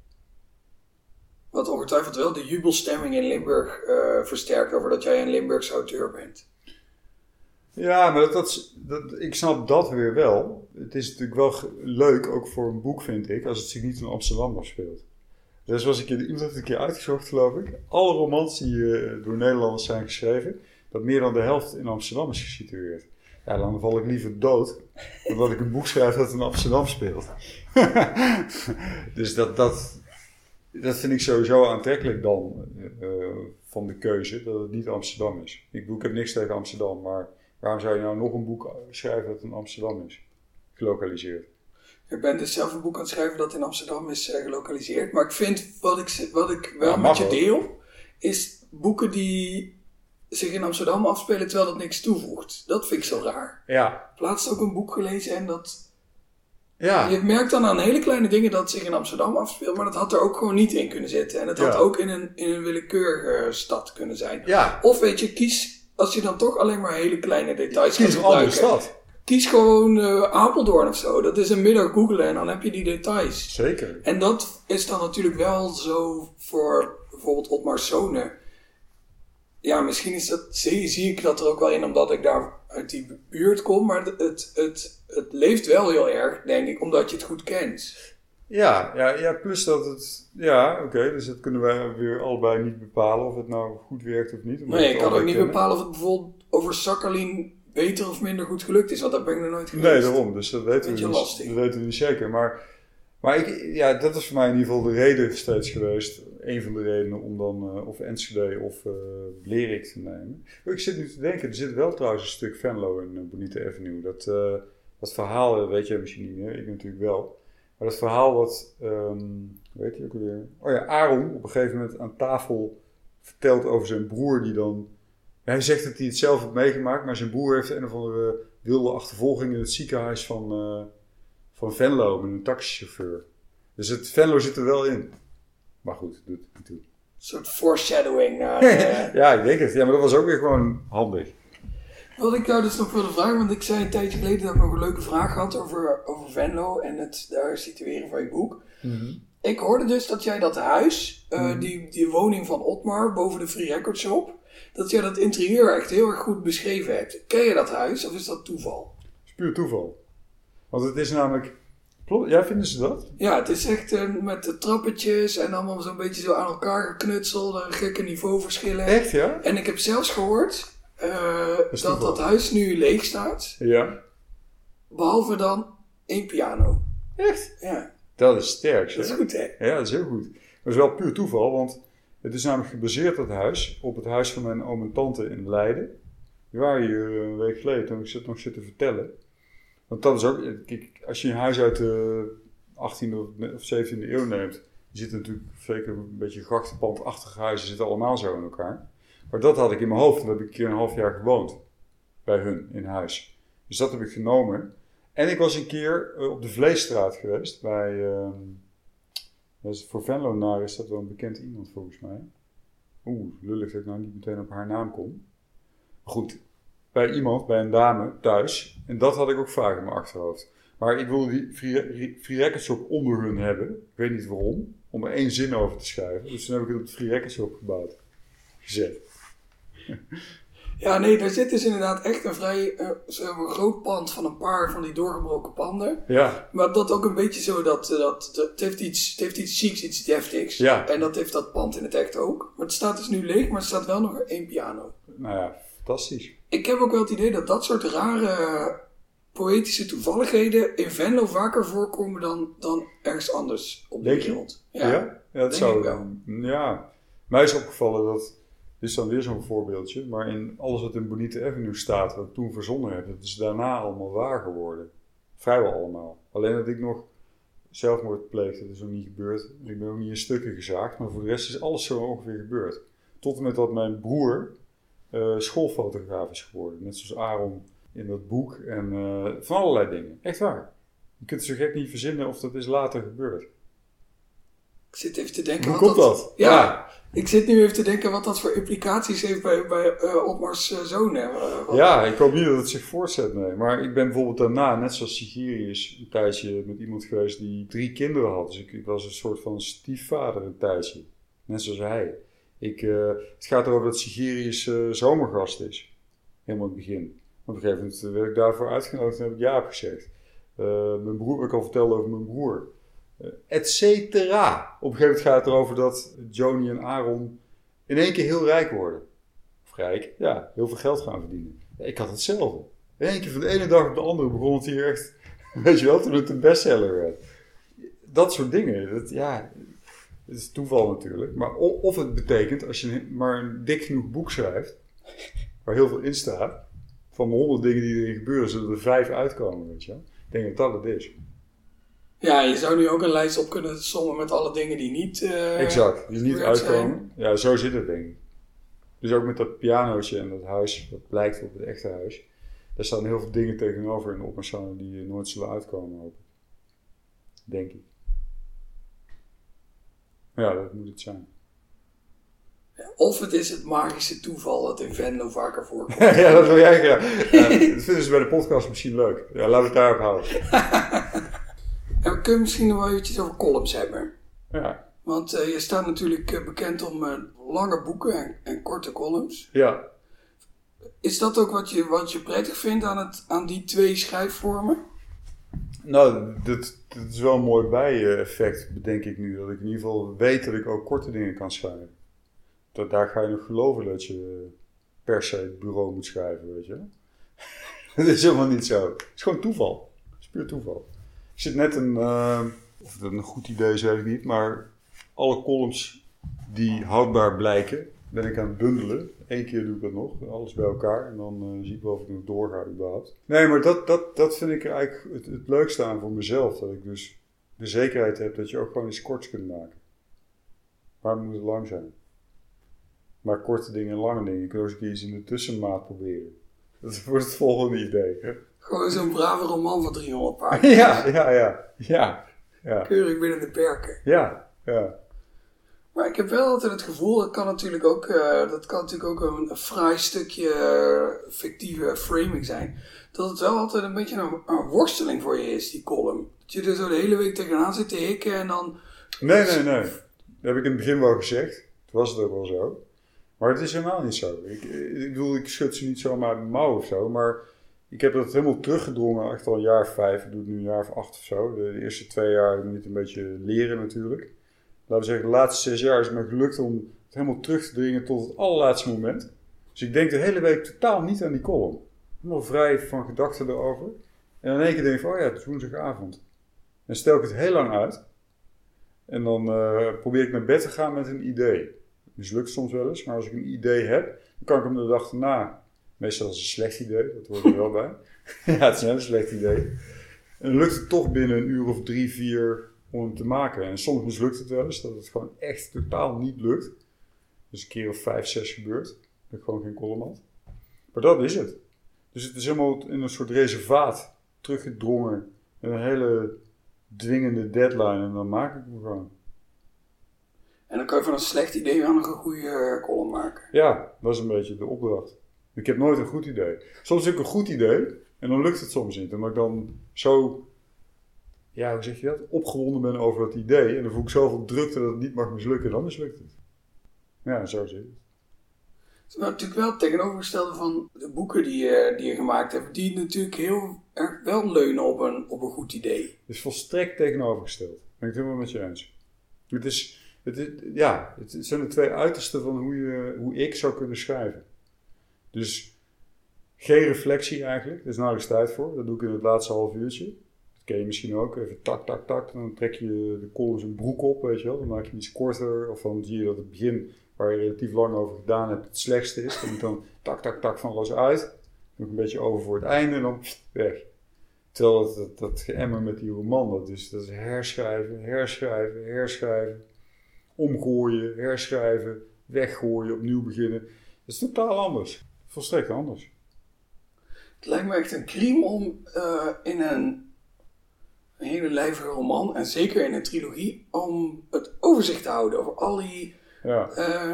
S1: Wat ongetwijfeld wel de jubelstemming in Limburg versterkt over dat jij een Limburgse auteur bent.
S2: Ja, maar dat, dat, dat, ik snap dat weer wel. Het is natuurlijk wel leuk, ook voor een boek vind ik, als het zich niet in Amsterdam afspeelt. Dus was ik iemand heeft een keer uitgezocht, geloof ik. Alle romans die uh, door Nederlanders zijn geschreven, dat meer dan de helft in Amsterdam is gesitueerd. Ja, dan val ik liever dood dan dat ik een boek schrijf dat in Amsterdam speelt. dus dat, dat, dat vind ik sowieso aantrekkelijk dan uh, van de keuze, dat het niet Amsterdam is. Ik, ik heb niks tegen Amsterdam, maar Waarom zou je nou nog een boek schrijven dat in Amsterdam is gelokaliseerd?
S1: Ik ben dus zelf een boek aan het schrijven dat in Amsterdam is uh, gelokaliseerd. Maar ik vind, wat ik, wat ik wel met je deel, is boeken die zich in Amsterdam afspelen terwijl dat niks toevoegt. Dat vind ik zo raar. Ja. Laatst ook een boek gelezen en dat... Ja. Je merkt dan aan hele kleine dingen dat het zich in Amsterdam afspeelt, maar dat had er ook gewoon niet in kunnen zitten. En het had ook in een, in een willekeurige stad kunnen zijn. Ja. Of weet je, kies als je dan toch alleen maar hele kleine details
S2: Kies
S1: gaat gebruiken.
S2: stad.
S1: Kies gewoon uh, Apeldoorn of zo. Dat is een middag googlen en dan heb je die details.
S2: Zeker.
S1: En dat is dan natuurlijk wel zo voor bijvoorbeeld Otmar Sonen. Ja, misschien is dat, zie, zie, ik dat er ook wel in omdat ik daar uit die buurt kom. Maar het, het, het, het leeft wel heel erg, denk ik, omdat je het goed kent.
S2: Ja, ja, ja plus dat het. Ja, oké, dus dat kunnen wij weer allebei niet bepalen of het nou goed werkt of niet.
S1: Nee, ik kan ook niet bepalen of het bijvoorbeeld over Sakhalin beter of minder goed gelukt is, want dat ben ik nog nooit geweest.
S2: Nee, daarom, dus dat weten, we, niet, dat weten we niet zeker. Maar, maar ik, ja, dat is voor mij in ieder geval de reden steeds geweest. Een van de redenen om dan uh, of Enschede of uh, Blerik te nemen. Ik zit nu te denken, er zit wel trouwens een stuk Venlo in uh, Bonita Avenue. Dat, dat verhaal weet je misschien niet meer, ik natuurlijk wel. Maar dat verhaal wat, weet je ook weer? Oh ja, Aaron op een gegeven moment aan tafel vertelt over zijn broer die dan... Hij zegt dat hij het zelf heeft meegemaakt, maar zijn broer heeft een of andere wilde achtervolging in het ziekenhuis van, uh, van Venlo met een taxichauffeur. Dus het Venlo zit er wel in. Maar goed, doet
S1: natuurlijk. Een soort foreshadowing.
S2: ja, ik denk het. Ja, maar dat was ook weer gewoon handig.
S1: Wat ik jou dus nog wilde vragen, want ik zei een tijdje geleden dat ik nog een leuke vraag had over, over Venlo en het daar situeren van je boek. Mhm. Ik hoorde dus dat jij dat huis, uh, mm die, die woning van Otmar boven de Free Record Shop, dat jij dat interieur echt heel erg goed beschreven hebt. Ken je dat huis of is dat toeval?
S2: Het is puur toeval. Want het is namelijk. Ja, vinden ze dat?
S1: Ja, het is echt uh, met de trappetjes en allemaal zo'n beetje zo aan elkaar geknutseld, gekke niveauverschillen.
S2: Echt, ja?
S1: En ik heb zelfs gehoord uh, dat dat huis nu leeg staat.
S2: Ja.
S1: Behalve dan één piano.
S2: Echt?
S1: Ja.
S2: Dat is sterk,
S1: Dat is goed, hè?
S2: Ja, dat is heel goed. Dat is wel puur toeval, want het is namelijk gebaseerd, dat huis, op het huis van mijn oom en tante in Leiden. Die waren hier eh, een week geleden toen ik het nog zitten vertellen. Want dat is ook, kijk, als je een huis uit de 18e of 17e eeuw neemt, zit natuurlijk zeker een beetje grachtenpandachtige huizen, zitten allemaal zo in elkaar. Maar dat had ik in mijn hoofd, en heb ik een keer een half jaar gewoond bij hun in huis. Dus dat heb ik genomen. En ik was een keer eh, op de Vleesstraat geweest bij. Uh, voor Venlo naar is dat wel een bekend iemand volgens mij. Oeh, lullig dat ik nou niet meteen op haar naam kom. Maar goed, bij iemand, bij een dame thuis. En dat had ik ook vaak in mijn achterhoofd. Maar ik wilde die Free, free Records onder hun hebben. Ik weet niet waarom. Om er één zin over te schrijven. Dus toen heb ik het op de Free Records Shop gebouwd. Gezet.
S1: Ja, nee, daar zit dus inderdaad echt een vrij uh, groot pand van een paar van die doorgebroken panden.
S2: Ja.
S1: Maar dat ook een beetje zo dat, eh, dat, dat het, heeft iets, het heeft iets chics, iets deftigs.
S2: Ja.
S1: En dat heeft dat pand in het echt ook. Maar het staat dus nu leeg, maar er staat wel nog één piano.
S2: Nou ja, fantastisch.
S1: Ik heb ook wel het idee dat dat soort rare poëtische toevalligheden in Venlo vaker voorkomen dan, dan ergens anders op de wereld.
S2: Ja, ja? ja dat zou wel. Ja, mij is opgevallen dat dit is dan weer zo'n voorbeeldje. Maar in alles wat in Bonita Avenue staat, wat ik toen verzonnen heb, dat is daarna allemaal waar geworden. Vrijwel allemaal. Alleen dat ik nog zelfmoord pleegde, dat is nog niet gebeurd. Ik ben ook niet in stukken gezaagd, maar voor de rest is alles zo ongeveer gebeurd. Tot en met dat mijn broer uh, schoolfotograaf is geworden. Net zoals Aaron in dat boek en uh, van allerlei dingen. Echt waar. Je kunt het zo gek niet verzinnen of dat is later gebeurd.
S1: Ik zit even te denken.
S2: Hoe komt dat?
S1: Ja, ik zit nu even te denken wat dat voor implicaties heeft bij, bij uh, Otmars uh, zoon.
S2: ja, ik hoop niet dat het zich voortzet, nee. Maar ik ben bijvoorbeeld daarna, net zoals Sigirius, een tijdje met iemand geweest die drie kinderen had. Dus ik, ik was een soort van stiefvader een tijdje. Net zoals hij. Ik, uh, het gaat erover dat Sigirius zomergast is. Helemaal het begin. Op een gegeven moment werd ik daarvoor uitgenodigd en heb ik ja gezegd. mijn broer, ik al vertelde over mijn broer et cetera. Op een gegeven moment gaat het erover dat Joni en Aaron in één keer heel rijk worden. Of rijk, ja, heel veel geld gaan verdienen. ik had hetzelfde. In één keer van de ene dag op de andere begon het hier echt, weet je wel, toen het een bestseller werd. Dat soort dingen, dat, ja, het is toeval natuurlijk. Maar of het betekent, als je maar een dik genoeg boek schrijft, waar heel veel in staat, van de honderd dingen die erin gebeuren, zullen er vijf uitkomen, weet je. Ik denk dat dat het is.
S1: Ja, je zou nu ook een lijst op kunnen sommen met alle dingen die niet. Uh,
S2: exact, die niet uitkomen. Ja, zo zit het denk ik. Dus ook met dat pianootje en dat huis, dat lijkt op het echte huis. Daar staan heel veel dingen tegenover in de opmerkzamen die nooit zullen uitkomen, hoop Denk ik. Ja, dat moet het zijn.
S1: Of het is het magische toeval dat in Venlo vaker voorkomt.
S2: ja, dat wil jij graag. Ja, dat vinden ze bij de podcast misschien leuk. Ja, laten we het daarop houden.
S1: En we kunnen misschien nog wel eventjes over columns hebben.
S2: Ja.
S1: Want uh, je staat natuurlijk uh, bekend om uh, lange boeken en, en, korte columns.
S2: Ja.
S1: Is dat ook wat je, wat je prettig vindt aan, het, aan die twee schrijfvormen?
S2: Nou, dat, is wel een mooi bijeffect, bedenk ik nu. Dat ik in ieder geval weet dat ik ook korte dingen kan schrijven. Dat, daar ga je nog geloven dat je per se het bureau moet schrijven, weet je. dat is helemaal niet zo. Het is gewoon toeval. Het is puur toeval. Ik zit net een, uh, of dat een goed idee is, weet ik niet, maar alle columns die houdbaar blijken, ben ik aan het bundelen. Eén keer doe ik dat nog, alles bij elkaar. En dan uh, zie ik wel of ik nog doorga überhaupt. Nee, maar dat, dat, dat vind ik eigenlijk het, het leukste aan voor mezelf. Dat ik dus de zekerheid heb dat je ook gewoon iets korts kunt maken. Waarom moet het lang zijn? Maar korte dingen en lange dingen. Je kunt ook eens iets in de tussenmaat proberen. Dat wordt het volgende idee. Hè?
S1: Gewoon zo'n brave roman van 300 pagina's.
S2: Ja, ja, ja. ja, ja.
S1: Keurig binnen de perken.
S2: Ja, ja.
S1: Maar ik heb wel altijd het gevoel, dat kan natuurlijk ook, uh, dat kan natuurlijk ook een, een fraai stukje uh, fictieve framing zijn. Dat het wel altijd een beetje een, worsteling voor je is, die column. Dat je er zo de hele week tegenaan zit te hikken en dan...
S2: Nee, nee, nee. Dat heb ik in het begin wel gezegd. Het was het ook wel zo. Maar het is helemaal niet zo. Ik, ik bedoel, ik schud ze niet zomaar uit mijn mouw of zo, maar ik heb dat helemaal teruggedrongen, echt al een jaar of vijf. Ik doe het nu een jaar of acht of zo. De, eerste twee jaar moet je een beetje leren natuurlijk. Laten we zeggen, de laatste zes jaar is het me gelukt om het helemaal terug te dringen tot het allerlaatste moment. Dus ik denk de hele week totaal niet aan die column. Helemaal vrij van gedachten erover. En in één keer denk ik van, oh ja, het is woensdagavond. En stel ik het heel lang uit. En dan uh, probeer ik naar bed te gaan met een idee. Mislukt soms wel eens, maar als ik een idee heb, dan kan ik hem de dag erna Meestal is het een slecht idee, dat hoort er wel bij. ja, het is een slecht idee. En dan lukt het toch binnen een uur of drie, vier om hem te maken. En soms mislukt het wel eens, dat het gewoon echt totaal niet lukt. Dus een keer of vijf, zes gebeurt. Dat ik gewoon geen column had. Maar dat is het. Dus het is helemaal in een soort reservaat teruggedrongen. En een hele dwingende deadline. En dan maak ik hem gewoon.
S1: En dan kan je van een slecht idee wel nog een goede column maken.
S2: Ja, dat is een beetje de opdracht. Ik heb nooit een goed idee. Soms heb ik een goed idee en dan lukt het soms niet. Omdat ik dan zo, ja, hoe zeg je dat? Opgewonden ben over dat idee. En dan voel ik zoveel drukte dat het niet mag mislukken. Dan mislukt het. Ja, zo zit het.
S1: Het is natuurlijk wel het tegenovergestelde van de boeken die je, die je gemaakt hebt. Die natuurlijk heel erg wel leunen op een, op een goed idee.
S2: Het is volstrekt tegenovergesteld. Ben ik het helemaal met je eens. Het is, het is, ja, het zijn de twee uitersten van hoe, je, hoe ik zou kunnen schrijven. Dus geen reflectie eigenlijk. Er is nauwelijks tijd voor. Dat doe ik in het laatste half uurtje. Ken je misschien ook. Even tak, tak, tak. Dan trek je de columns een broek op, weet je wel. Dan maak je iets korter. Of dan zie je dat het begin, waar je relatief lang over gedaan hebt, het slechtste is. Dan moet dan tak, tak, tak van los uit. Dan een beetje over voor het einde en dan weg. Terwijl dat, dat, geëmmer met die roman, dat is, dat is herschrijven, herschrijven, herschrijven. Omgooien, herschrijven, weggooien, opnieuw beginnen. Dat is totaal anders. Volstrekt anders.
S1: Het lijkt me echt een crime om uh, in een, een hele lijvige roman, en zeker in een trilogie, om het overzicht te houden over al die
S2: Ja.
S1: Uh,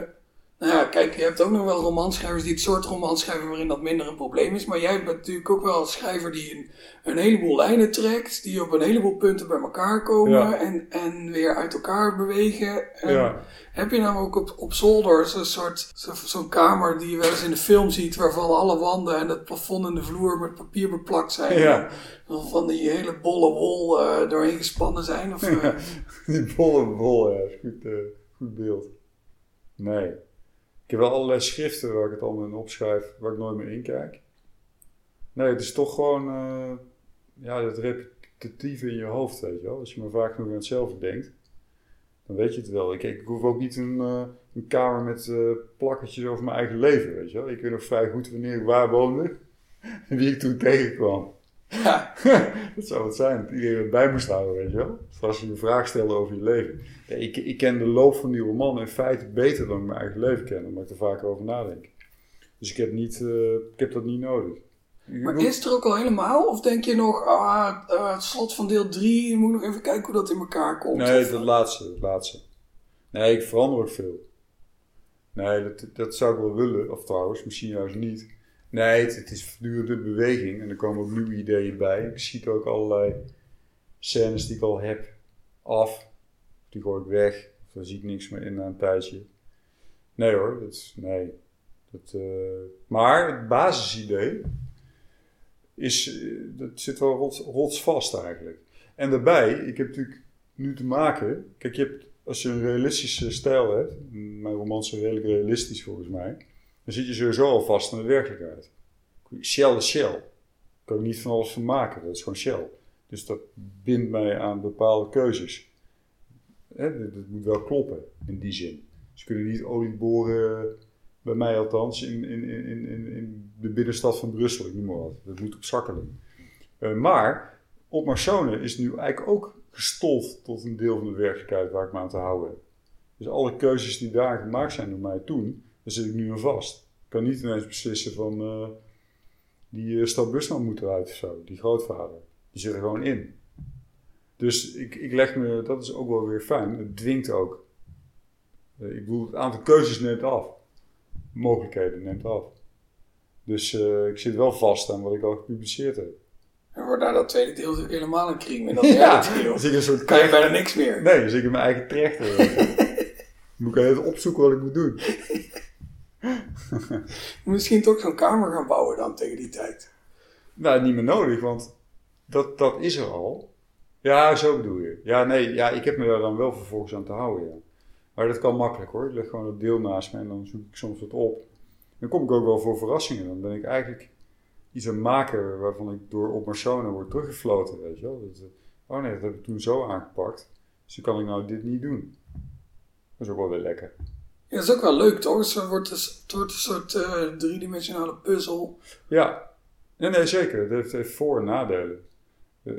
S1: nou ja, kijk, je hebt ook nog wel romanschrijvers die het soort roman schrijven waarin dat minder een probleem is. Maar jij bent natuurlijk ook wel een schrijver die een, een heleboel lijnen trekt, die op een heleboel punten bij elkaar komen
S2: Ja.
S1: en, en weer uit elkaar bewegen. En
S2: Ja.
S1: Heb je nou ook op, op zolder zo'n soort, zo- zo'n kamer die je wel eens in de film ziet, waarvan alle wanden en het plafond en de vloer met papier beplakt zijn?
S2: Ja.
S1: En van die hele bolle wol eh, doorheen gespannen zijn? Of,
S2: Die bolle bol, ja, is goed, eh, goed beeld. Nee. Heb wel allerlei schriften waar ik het allemaal in opschrijf, waar ik nooit meer in kijk. Nee, het is toch gewoon, eh, ja, dat repetitieve in je hoofd, weet je wel. Als je maar vaak genoeg aan hetzelfde denkt, dan weet je het wel. Ik, ik hoef ook niet een, eh, een kamer met eh plakketjes over mijn eigen leven, weet je wel. Ik weet nog vrij goed wanneer ik waar woonde en wie ik toen tegenkwam.
S1: Ja.
S2: dat zou het zijn, dat iedereen het bij moest houden, weet je wel. Als je een vraag stelde over je leven. Ja, ik, ik ken de loop van die roman in feite beter dan ik mijn eigen leven ken, omdat ik er vaker over nadenk. Dus ik heb, niet, eh, ik heb dat niet nodig.
S1: Maar is het er ook al helemaal? Of denk je nog, ah, eh, het slot van deel 3, je moet nog even kijken hoe dat in elkaar komt?
S2: Nee, dat laatste, dat laatste. Nee, ik verander ook veel. Nee, dat, dat zou ik wel willen, of trouwens, misschien juist niet. Nee, het, het is voortdurend in beweging en er komen ook nieuwe ideeën bij. Ik schiet ook allerlei scènes die ik al heb af. Die gooi ik weg, of daar zie ik niks meer in na een tijdje. Nee hoor, dat is, nee. Dat, eh, maar het basisidee is, eh, dat zit wel rots, rotsvast eigenlijk. En daarbij, ik heb natuurlijk nu te maken. Kijk, je hebt, als je een realistische stijl hebt, mijn romans zijn redelijk realistisch volgens mij, dan zit je sowieso al vast aan de werkelijkheid. Shell is Shell. Daar kan ik niet van alles van maken, dat is gewoon Shell. Dus dat bindt mij aan bepaalde keuzes. Hè, dat, moet wel kloppen in die zin. Ze kunnen niet olie boren, bij mij althans, in, in, in, in, in de binnenstad van Brussel, ik noem maar wat. Dat moet op zakkelen. Eh, maar op is nu eigenlijk ook gestold tot een deel van de werkelijkheid waar ik me aan te houden heb. Dus alle keuzes die daar gemaakt zijn door mij toen, daar zit ik nu aan vast. Ik kan niet ineens beslissen van eh, die uh, stad Busman moet eruit of zo, die grootvader. Die zit er gewoon in. Dus ik, ik leg me, dat is ook wel weer fijn, het dwingt ook. Eh, ik bedoel, het aantal keuzes neemt af. Mogelijkheden neemt af. Dus eh, ik zit wel vast aan wat ik al gepubliceerd heb.
S1: En wordt daar dat tweede deel natuurlijk helemaal een crime in dat
S2: Ja,
S1: deel.
S2: ik een soort
S1: kan je bijna niks meer.
S2: Nee, dus ik in mijn eigen terecht. moet ik even opzoeken wat ik moet doen.
S1: Misschien toch zo'n kamer gaan bouwen dan tegen die tijd.
S2: Nou, niet meer nodig, want dat, dat is er al. Ja, zo bedoel je. Ja, nee, ja, ik heb me daar dan wel vervolgens aan te houden, ja. Maar dat kan makkelijk hoor. Ik leg gewoon het deel naast me en dan zoek ik soms wat op. Dan kom ik ook wel voor verrassingen. Dan ben ik eigenlijk iets aan maken waarvan ik door op Marsona word teruggefloten, weet je wel. Dat, eh, oh nee, dat heb ik toen zo aangepakt. Dus dan kan ik nou dit niet doen. Dat is ook wel weer lekker.
S1: Ja, dat is ook wel leuk toch? Het, wordt een, een soort eh, driedimensionale puzzel.
S2: Ja, nee, nee zeker. Het heeft, voor- en nadelen. Eh,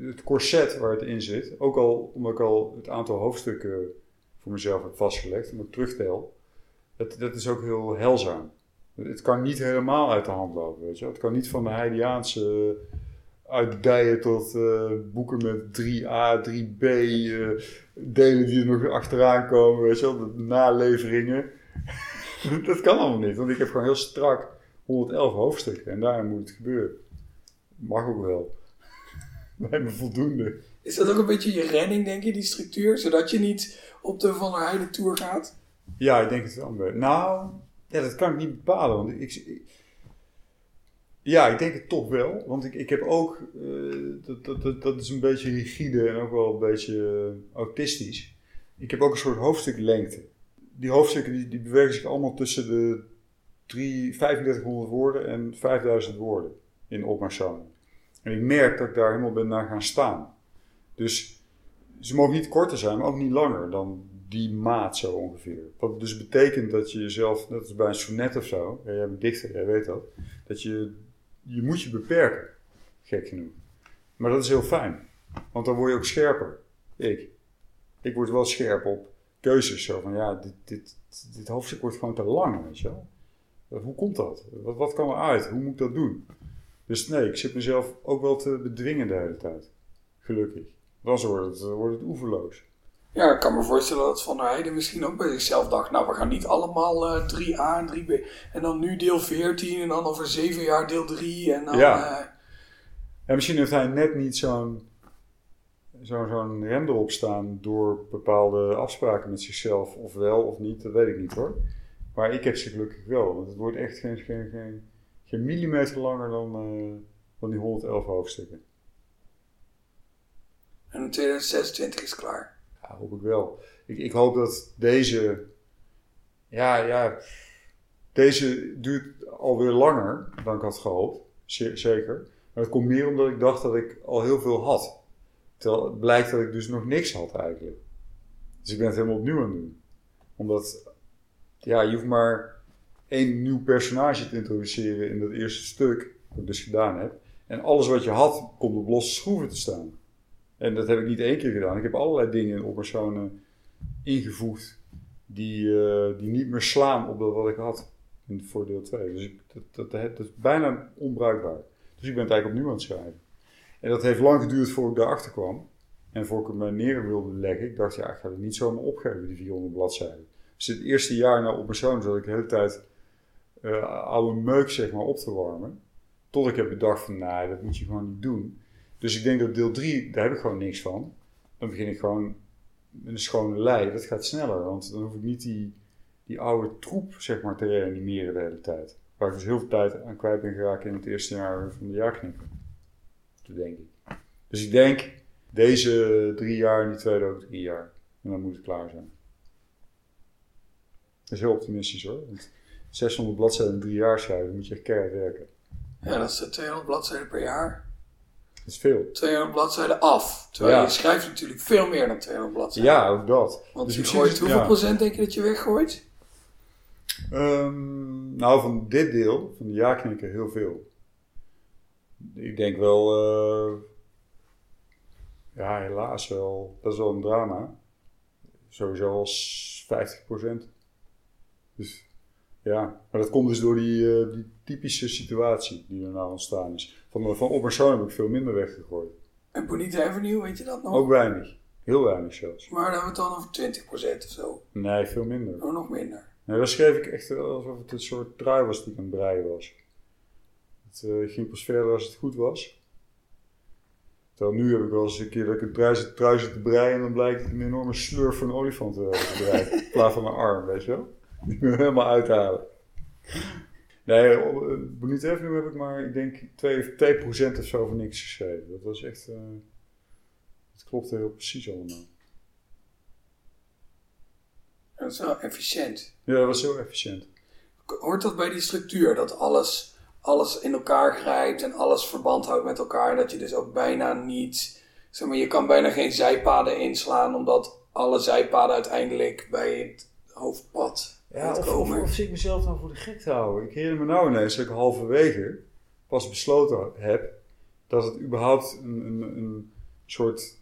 S2: het, corset waar het in zit, ook al omdat ik al het aantal hoofdstukken voor mezelf heb vastgelegd en ik terugtel, dat, dat is ook heel heilzaam. Het kan niet helemaal uit de hand lopen, weet je. Het kan niet van de Heidiaanse uitdijen tot eh, boeken met 3a, 3b, eh, delen die er nog achteraan komen, weet je wel, de naleveringen. dat kan allemaal niet, want ik heb gewoon heel strak 111 hoofdstukken en daarin moet het gebeuren. Mag ook wel. Lijkt me voldoende.
S1: Is dat ook een beetje je redding, denk je, die structuur? Zodat je niet op de Van der Heijden Tour gaat?
S2: Ja, ik denk het wel. Nou, ja, dat kan ik niet bepalen. Want ik, ik- ja, ik denk het toch wel. Want ik, ik heb ook, eh, dat, dat, dat, dat is een beetje rigide en ook wel een beetje eh, autistisch. Ik heb ook een soort hoofdstuklengte. Die hoofdstukken die, die bewegen zich allemaal tussen de drie- 3500 woorden en 5000 woorden in opmerkzamen. En ik merk dat ik daar helemaal ben naar gaan staan. Dus ze mogen niet korter zijn, maar ook niet langer dan die maat zo ongeveer. Wat dus betekent dat je jezelf, net als bij een sonnet of zo, jij bent dichter, jij weet dat, dat je, je moet je beperken. gek genoeg. Maar dat is heel fijn, want dan word je ook scherper. Ik. Ik word wel scherp op keuzes. Zo van ja, dit, dit, dit hoofdstuk wordt gewoon te lang, weet je wel. Hoe komt dat? Wat, wat kan eruit? Hoe moet ik dat doen? Dus nee, ik zit mezelf ook wel te bedwingen de hele tijd. Gelukkig. Dan wordt het, wordt het oeverloos.
S1: Ja, ik kan me voorstellen dat Van der Heijden misschien ook bij zichzelf dacht... nou, we gaan niet allemaal uh, 3a en 3b... en dan nu deel 14 en dan over 7 jaar deel 3 en dan...
S2: Ja. Uh... En misschien heeft hij net niet zo'n zo'n zo'n rem erop staan... door bepaalde afspraken met zichzelf, of wel of niet, dat weet ik niet hoor. Maar ik heb ze gelukkig wel, want het wordt echt geen, geen, geen, geen millimeter langer dan, uh, dan die 111 hoofdstukken.
S1: En 2026 is klaar.
S2: Hoop ik wel. Ik, ik hoop dat deze. Ja, ja. Deze duurt alweer langer dan ik had gehoopt. Zeker. Maar het komt meer omdat ik dacht dat ik al heel veel had. Terwijl het blijkt dat ik dus nog niks had eigenlijk. Dus ik ben het helemaal opnieuw aan het doen. Omdat. Ja, je hoeft maar één nieuw personage te introduceren in dat eerste stuk. Wat ik dus gedaan heb. En alles wat je had, komt op losse schroeven te staan. En dat heb ik niet één keer gedaan. Ik heb allerlei dingen op personen ingevoegd die, uh, die niet meer slaan op wat ik had in, voor deel 2. Dus dat, dat, is bijna onbruikbaar. Dus ik ben het eigenlijk opnieuw aan het schrijven. En dat heeft lang geduurd voordat ik daarachter kwam. En voor ik me neer wilde leggen. Ik dacht, ja, ik ga het niet zomaar opgeven, die 400 bladzijden. Dus het eerste jaar na op persoon zat ik de hele tijd uh, oude meuk zeg maar op te warmen. Tot ik heb bedacht van, nee, dat moet je gewoon niet doen. Dus ik denk dat deel 3, daar heb ik gewoon niks van. Dan begin ik gewoon met een schone lei. Dat gaat sneller, want dan hoef ik niet die, die oude troep zeg maar, te reanimeren de hele tijd. Waar ik dus heel veel tijd aan kwijt ben geraakt in het eerste jaar van de jaarknippen. Dat denk ik. Dus ik denk deze drie jaar en die tweede ook drie jaar. En dan moet het klaar zijn. Dat is heel optimistisch hoor. Want 600 bladzijden in drie jaar schrijven, moet je echt keihard werken.
S1: Ja, dat is 200 bladzijden per jaar.
S2: Dat is veel.
S1: 200 bladzijden af. Terwijl ja. je schrijft natuurlijk veel meer dan 200 bladzijden.
S2: Ja, ook dat.
S1: Want dus je gooit, hoeveel ja. procent denk je dat je weggooit?
S2: Um, nou, van dit deel, van de jaarknikker, heel veel. Ik denk wel, uh, ja, helaas wel, dat is wel een drama. Sowieso als 50 procent. Dus ja, maar dat komt dus door die, uh, die typische situatie die er nou ontstaan is. Van, van op persoon heb ik veel minder weggegooid.
S1: En Bonita Avenue, weet je dat nog?
S2: Ook weinig. Heel weinig zelfs.
S1: Maar dan hebben we het dan over 20% of zo?
S2: Nee, veel minder.
S1: Oh, nog minder?
S2: Nee, dat schreef ik echt alsof het een soort trui was die ik aan het breien was. Het uh, ging pas verder als het goed was. Terwijl nu heb ik wel eens een keer dat ik een trui zit, trui zit te breien en dan blijkt het een enorme slurf van een olifant te breien. in plaats van een arm, weet je wel? Die moet helemaal uithalen. Nee, Bonita Avenue heb ik maar, ik denk, 2%, 2 of zo van niks geschreven. Dat was echt, uh, het klopte heel precies allemaal.
S1: Dat is wel efficiënt.
S2: Ja, dat was heel efficiënt.
S1: Hoort dat bij die structuur, dat alles, alles in elkaar grijpt en alles verband houdt met elkaar, dat je dus ook bijna niet, zeg maar, je kan bijna geen zijpaden inslaan, omdat alle zijpaden uiteindelijk bij het hoofdpad
S2: ja, of, of, of, zie ik mezelf dan voor de gek te houden? Ik herinner me nou ineens dat ik halverwege pas besloten heb dat het überhaupt een, een, een soort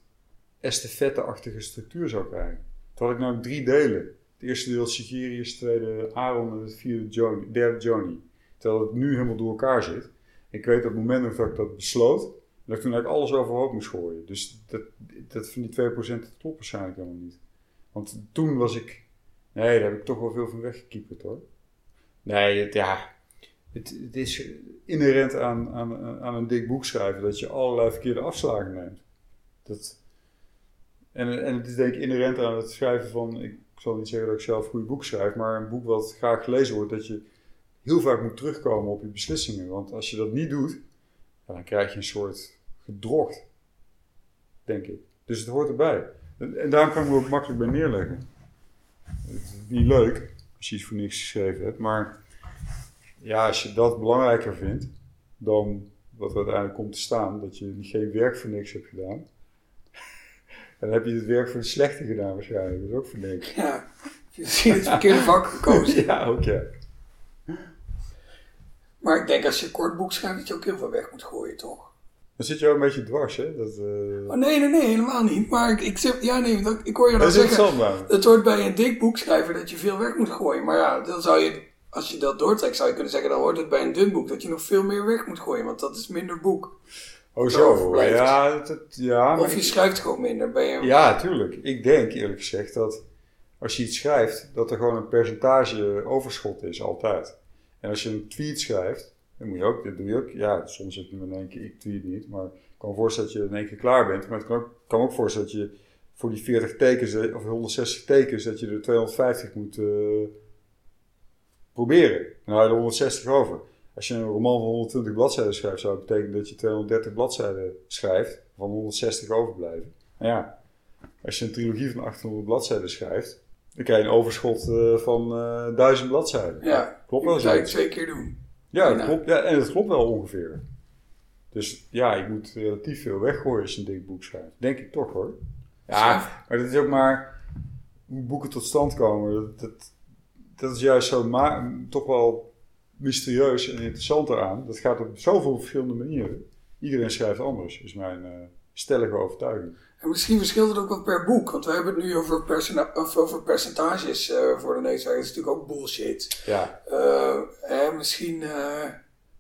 S2: estafette-achtige structuur zou krijgen. Toen had ik nou drie delen. Het eerste deel Sigirius, het tweede Aaron en het vierde Johnny, derde Johnny. Terwijl het nu helemaal door elkaar zit. Ik weet op het moment dat ik dat besloot, dat ik toen eigenlijk alles overhoop moest gooien. Dus dat, dat van die 2% dat klopt waarschijnlijk helemaal niet. Want toen was ik Nee, daar heb ik toch wel veel van weggekieperd hoor. Nee, het, ja, het, het, is inherent aan, aan, aan een dik boek schrijven dat je allerlei verkeerde afslagen neemt. Dat, en, en het is denk ik inherent aan het schrijven van, ik zal niet zeggen dat ik zelf een goed boek schrijf, maar een boek wat graag gelezen wordt, dat je heel vaak moet terugkomen op je beslissingen. Want als je dat niet doet, dan krijg je een soort gedrocht, denk ik. Dus het hoort erbij. En, en daarom kan ik me ook makkelijk bij neerleggen. Het is niet leuk als je iets voor niks geschreven hebt, maar ja, als je dat belangrijker vindt dan wat er uiteindelijk komt te staan, dat je geen werk voor niks hebt gedaan, dan heb je het werk voor de slechte gedaan waarschijnlijk. Dat is ook voor niks.
S1: Ja, je ziet het verkeerde vak gekozen.
S2: ja, ook ja.
S1: Maar ik denk als je een kort boek schrijft, dat je ook heel veel weg moet gooien, toch?
S2: Dan zit je ook een beetje dwars, hè? Dat, uh...
S1: oh, nee, nee, nee, helemaal niet. Maar ik, ik, zeg, ja, nee, dat, ik hoor je
S2: dat
S1: zeggen...
S2: Het,
S1: hoort bij een dik boek schrijven dat je veel weg moet gooien. Maar ja, dan zou je, als je dat doortrekt, zou je kunnen zeggen... dan hoort het bij een dun boek dat je nog veel meer weg moet gooien. Want dat is minder boek.
S2: Oh zo, ja, dat, ja.
S1: Of je schrijft gewoon minder. Ben je...
S2: Ja, tuurlijk. Ik denk eerlijk gezegd dat als je iets schrijft, dat er gewoon een percentage overschot is, altijd. En als je een tweet schrijft, dan moet je ook, dat doe je ook, ja, soms heb je in één keer, ik tweet niet, maar ik kan me voorstellen dat je in één keer klaar bent. Maar het kan, ook, kan me ook voorstellen dat je voor die 40 tekens, eh, of 160 tekens, dat je er 250 moet uh, proberen. Je er 160 over. Als je een roman van 120 bladzijden schrijft, zou dat betekenen dat je 230 bladzijden schrijft, van 160 overblijven. Nou ja, als je een trilogie van 800 bladzijden schrijft, dan krijg je een overschot uh, van uh, 1000 bladzijden.
S1: Ja, klopt wel. Dat zou je twee keer doen.
S2: Ja, dat klopt, ja, en dat klopt wel ongeveer. Dus ja, je moet relatief veel weggooien als je een dik boek schrijft. Denk ik toch hoor. Ja, maar dat is ook maar hoe boeken tot stand komen. Dat, dat, dat is juist zo toch wel mysterieus en interessant eraan. Dat gaat op zoveel verschillende manieren. Iedereen schrijft anders, is mijn uh, stellige overtuiging.
S1: En misschien verschilt het ook wel per boek, want we hebben het nu over, of over percentages uh, voor de neuswerk. Dat is natuurlijk ook bullshit.
S2: Ja.
S1: Uh, misschien,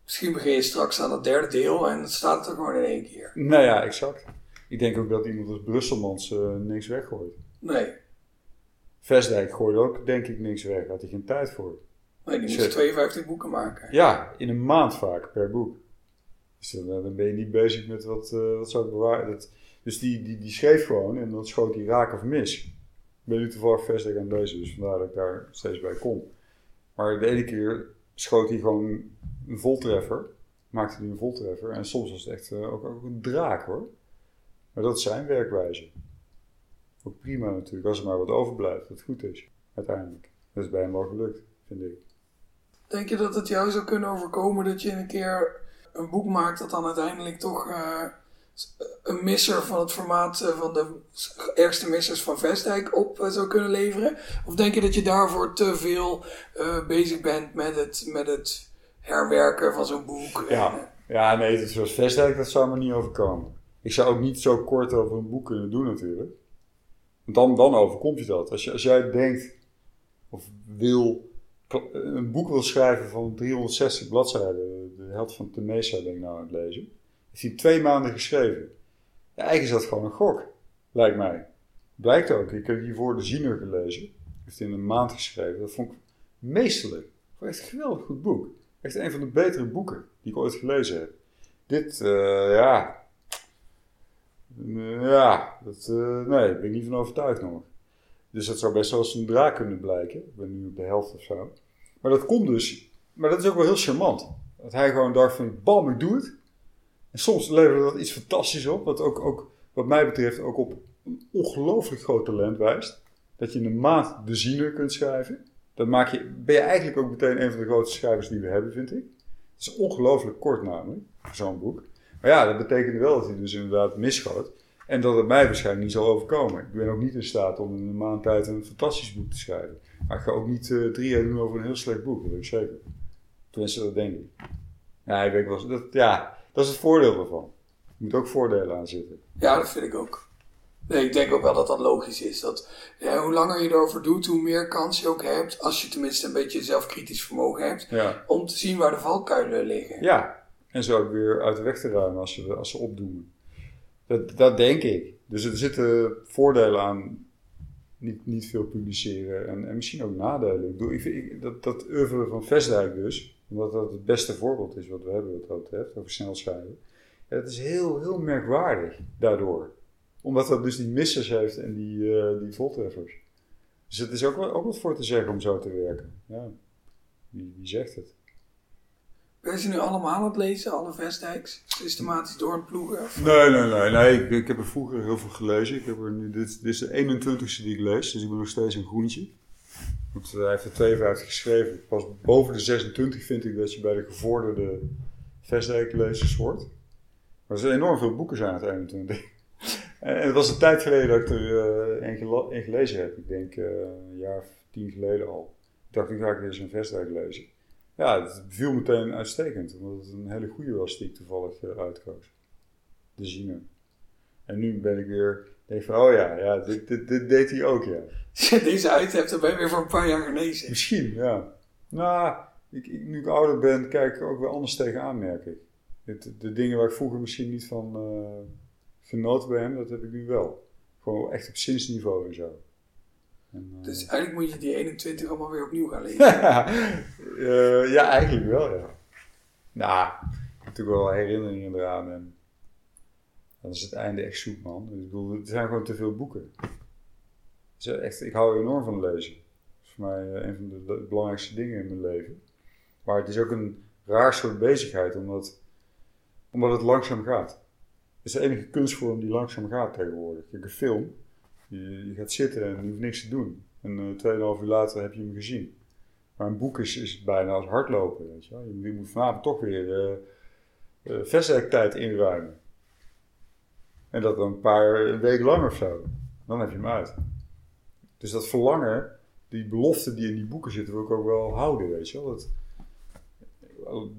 S1: misschien begin je straks aan het derde deel en dan staat het er gewoon in één keer.
S2: Nou ja, exact. Ik denk ook dat iemand als Brusselmans niks weggooit.
S1: Nee.
S2: Vestdijk gooide ook, denk ik, niks weg. Had hij geen tijd voor.
S1: Nee, die moest 52 boeken maken.
S2: Ja, in een maand vaak per boek. Dus dan, dan ben je niet bezig met wat, wat zou ik bewaren. Dat, dus die, die, die schreef gewoon en dan schoot hij raak of mis. Ik ben nu toevallig vestig aan deze, dus vandaar dat ik daar steeds bij kom. Maar de ene keer schoot hij gewoon een voltreffer. Maakte hij een voltreffer. En soms was het echt uh, ook, ook, een draak hoor. Maar dat is zijn werkwijze. Ook prima natuurlijk, als er maar wat overblijft, dat goed is, uiteindelijk. Dat is bij hem wel gelukt, vind ik.
S1: Denk je dat het jou zou kunnen overkomen dat je een keer een boek maakt dat dan uiteindelijk toch uh, een misser van het formaat uh, van de ergste missers van Vestdijk op uh, zou kunnen leveren? Of denk je dat je daarvoor te veel bezig bent met het, met het herwerken van zo'n boek?
S2: Ja, ja nee, zoals Vestdijk, dat zou me niet overkomen. Ik zou ook niet zo kort over een boek kunnen doen natuurlijk. Want dan, dan overkomt je dat. Als, je, als jij denkt of wil een boek wil schrijven van 360 bladzijden, de helft van Temesa ben ik nou aan het lezen, heeft hij twee maanden geschreven. Ja, eigenlijk is dat gewoon een gok, lijkt mij. Blijkt ook. Ik heb hiervoor de Ziener gelezen. Heeft in een maand geschreven. Dat vond ik meesterlijk. Echt een geweldig goed boek. Echt een van de betere boeken die ik ooit gelezen heb. Dit, uh, ja. Ja, dat, uh, nee, daar ben ik niet van overtuigd nog. Dus dat zou best wel eens een draak kunnen blijken. Ik ben nu op de helft of zo. Maar dat komt dus, maar dat is ook wel heel charmant. Dat hij gewoon dacht van, bam, ik doe het. En soms leverde dat iets fantastisch op. Wat ook, ook wat mij betreft ook op een ongelooflijk groot talent wijst. Dat je in een maand de ziener kunt schrijven. Dat maak je, ben je eigenlijk ook meteen een van de grootste schrijvers die we hebben, vind ik. Het is ongelooflijk kort namelijk, zo'n boek. Maar ja, dat betekende wel dat hij dus inderdaad misschoot. En dat het mij waarschijnlijk niet zal overkomen. Ik ben ook niet in staat om in een maand tijd een fantastisch boek te schrijven. Maar ik ga ook niet uh, drie jaar doen over een heel slecht boek, dat weet ik zeker. Tenminste, dat denk ik. Ja, ik weet wel, dat, ja, dat is het voordeel ervan. Er moet ook voordelen aan zitten.
S1: Ja, dat vind ik ook. Nee, ik denk ook wel dat dat logisch is. Dat ja, hoe langer je erover doet, hoe meer kans je ook hebt, als je tenminste een beetje zelfkritisch vermogen hebt,
S2: ja.
S1: om te zien waar de valkuilen liggen.
S2: Ja, en zo ook weer uit de weg te ruimen als ze, als ze opdoemen. Dat, dat denk ik. Dus er zitten voordelen aan niet, niet veel publiceren en, en misschien ook nadelen. Ik bedoel, ik, ik, dat, dat oeuvre van Vestdijk dus, omdat dat het beste voorbeeld is wat we hebben wat dat betreft, over snel schrijven. Ja, dat is heel, heel merkwaardig daardoor. Omdat dat dus die missers heeft en die, uh, die voltreffers. Dus het is ook, ook wat voor te zeggen om zo te werken. Ja. Wie, wie zegt het?
S1: Ben je ze nu allemaal aan het lezen, alle Vestdijks? Systematisch door een ploegen?
S2: Nee, nee, nee. nee. Ik, ik, heb er vroeger heel veel gelezen. Ik heb er nu, dit, dit is de 21ste die ik lees, dus ik ben nog steeds een groentje. Want hij heeft er 52 geschreven. Pas boven de 26 vind ik dat je bij de gevorderde Vestdijk-lezers hoort. Maar er zijn enorm veel boeken zijn het 21. en het was een tijd geleden dat ik er uh, een, gelezen heb. Ik denk uh, een jaar of tien geleden al. Ik dacht, nu ga ik weer eens een lezen. Ja, het viel meteen uitstekend, omdat het een hele goede was die toevallig uh, uitkoos. te zien. En nu ben ik weer, denk van, oh ja, ja dit, dit, dit deed hij ook, ja.
S1: Deze uit hebt, dan ben je weer voor een paar jaar genezen.
S2: Misschien, ja. Nou, ik, ik, nu ik ouder ben, kijk ik ook weer anders tegenaan, merk ik. De, de dingen waar ik vroeger misschien niet van uh, genoten bij hem, dat heb ik nu wel. Gewoon echt op zinsniveau en zo.
S1: En, uh, dus eigenlijk moet je die 21 allemaal weer opnieuw gaan lezen.
S2: uh, ja, eigenlijk wel, ja. Nou, ik heb natuurlijk wel herinneringen eraan. En dan is het einde echt zoek, man. Ik bedoel, er zijn gewoon te veel boeken. Echt, ik hou enorm van lezen. Dat is voor mij een van de belangrijkste dingen in mijn leven. Maar het is ook een raar soort bezigheid, omdat, omdat het langzaam gaat. Het is de enige kunstvorm die langzaam gaat tegenwoordig. Kijk, een film, je, je gaat zitten en je hoeft niks te doen. En uh, 2,5 uur later heb je hem gezien. Maar een boek is, is bijna als hardlopen, weet je wel. Je, moet vanavond toch weer uh, uh, vestigtijd inruimen. En dat dan een paar een week lang of zo. Dan heb je hem uit. Dus dat verlangen, die belofte die in die boeken zitten, wil ik ook wel houden, weet je wel. Dat,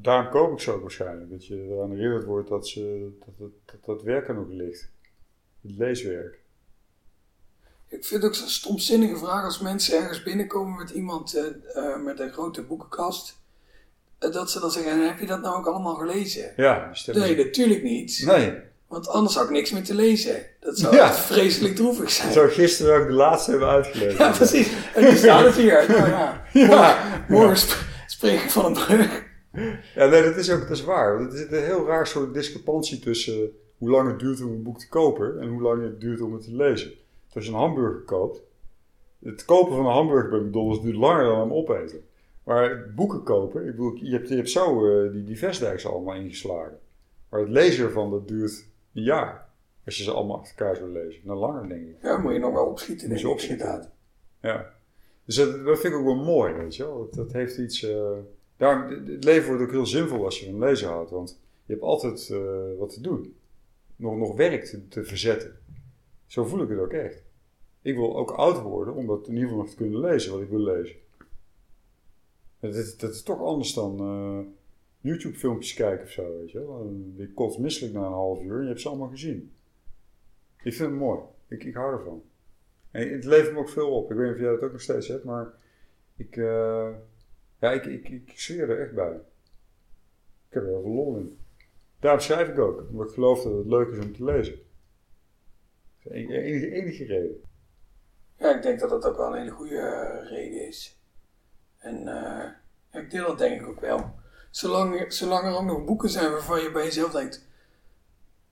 S2: daarom koop ik ook waarschijnlijk. Dat je eraan herinnerd wordt dat, ze, dat, dat, dat, dat werk er nog ligt. Het leeswerk.
S1: Ik vind het ook zo'n stomzinnige vraag als mensen ergens binnenkomen met iemand uh, uh, met een grote boekenkast. Uh, dat ze dan zeggen, heb je dat nou ook allemaal gelezen?
S2: Ja,
S1: Nee, natuurlijk niet.
S2: Nee.
S1: Want anders zou ik niks meer te lezen. Dat zou ja. echt vreselijk droevig zijn.
S2: Zou gisteren ook de laatste hebben uitgelezen.
S1: Ja, precies. En nu staat het hier. Nou ja. Morgen, sp spring ik van een brug.
S2: Ja, nee, dat is ook dat is waar. Het is een heel raar soort discrepantie tussen hoe lang het duurt om een boek te kopen en hoe lang het duurt om het te lezen. Dus als je een hamburger koopt, het kopen van een hamburger bij McDonald's duurt langer dan hem opeten. Maar boeken kopen, ik bedoel, je hebt, je hebt zo uh, die, die Vestdijks allemaal ingeslagen. Maar het lezen ervan, dat duurt een jaar. Als je ze allemaal achter elkaar zou lezen. Nou, langer denk ik.
S1: Ja, moet je nog wel opschieten.
S2: Moet je opschieten. Ja. Dus dat, dat, vind ik ook wel mooi, weet je wel. Dat, dat heeft iets... Uh, daarom, het leven wordt ook heel zinvol als je van lezen houdt. Want je hebt altijd uh, wat te doen. Nog, nog werk te, te, verzetten. Zo voel ik het ook echt. Ik wil ook oud worden om dat in ieder geval nog te kunnen lezen wat ik wil lezen. Dat is, dat is toch anders dan... Uh, YouTube filmpjes kijken of zo, weet je wel. Je kost misselijk na een half uur en je hebt ze allemaal gezien. Ik vind het mooi. Ik, ik hou ervan. En het levert me ook veel op. Ik weet niet of jij dat ook nog steeds hebt, maar ik, uh, ja, ik, ik, ik, zweer er echt bij. Ik heb er heel veel lol in. Daarom schrijf ik ook, omdat ik geloof dat het leuk is om te lezen. Dat is de enige, reden.
S1: Ja, ik denk dat dat ook wel een hele goede uh, reden is. En uh, ik deel dat denk ik ook wel. Zolang, zolang er ook nog boeken zijn waarvan je bij jezelf denkt: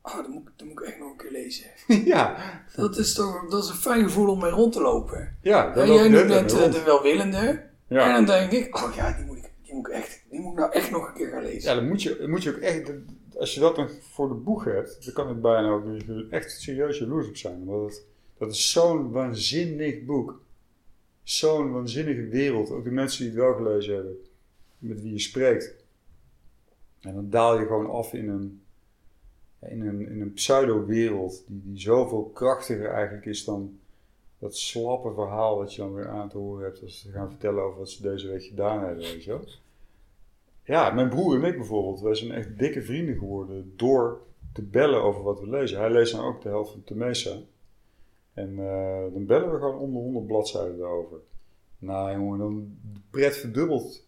S1: Ah, oh, dat, moet, dat moet ik echt nog een keer lezen.
S2: ja.
S1: Dat is toch dat is een fijn gevoel om mee rond te lopen.
S2: Ja,
S1: dat en jij noemt net de, de welwillende. Ja. En dan denk ik: Oh ja, die moet ik, die moet ik, echt, die moet ik nou echt nog een keer gaan lezen.
S2: Ja, dan moet je, moet je ook echt. Als je dat dan voor de boeg hebt, dan kan het bijna ook echt serieus jaloers op zijn. Want het, dat is zo'n waanzinnig boek. Zo'n waanzinnige wereld. Ook de mensen die het wel gelezen hebben, met wie je spreekt. En dan daal je gewoon af in een, in een, in een pseudo-wereld die, die zoveel krachtiger eigenlijk is dan dat slappe verhaal wat je dan weer aan te horen hebt als ze gaan vertellen over wat ze deze week gedaan hebben, weet je. Ja, mijn broer en ik bijvoorbeeld, wij zijn echt dikke vrienden geworden door te bellen over wat we lezen. Hij leest dan ook de helft van Temesa. En uh, dan bellen we gewoon om de 100 bladzijden erover. Nou jongen, dan de pret verdubbelt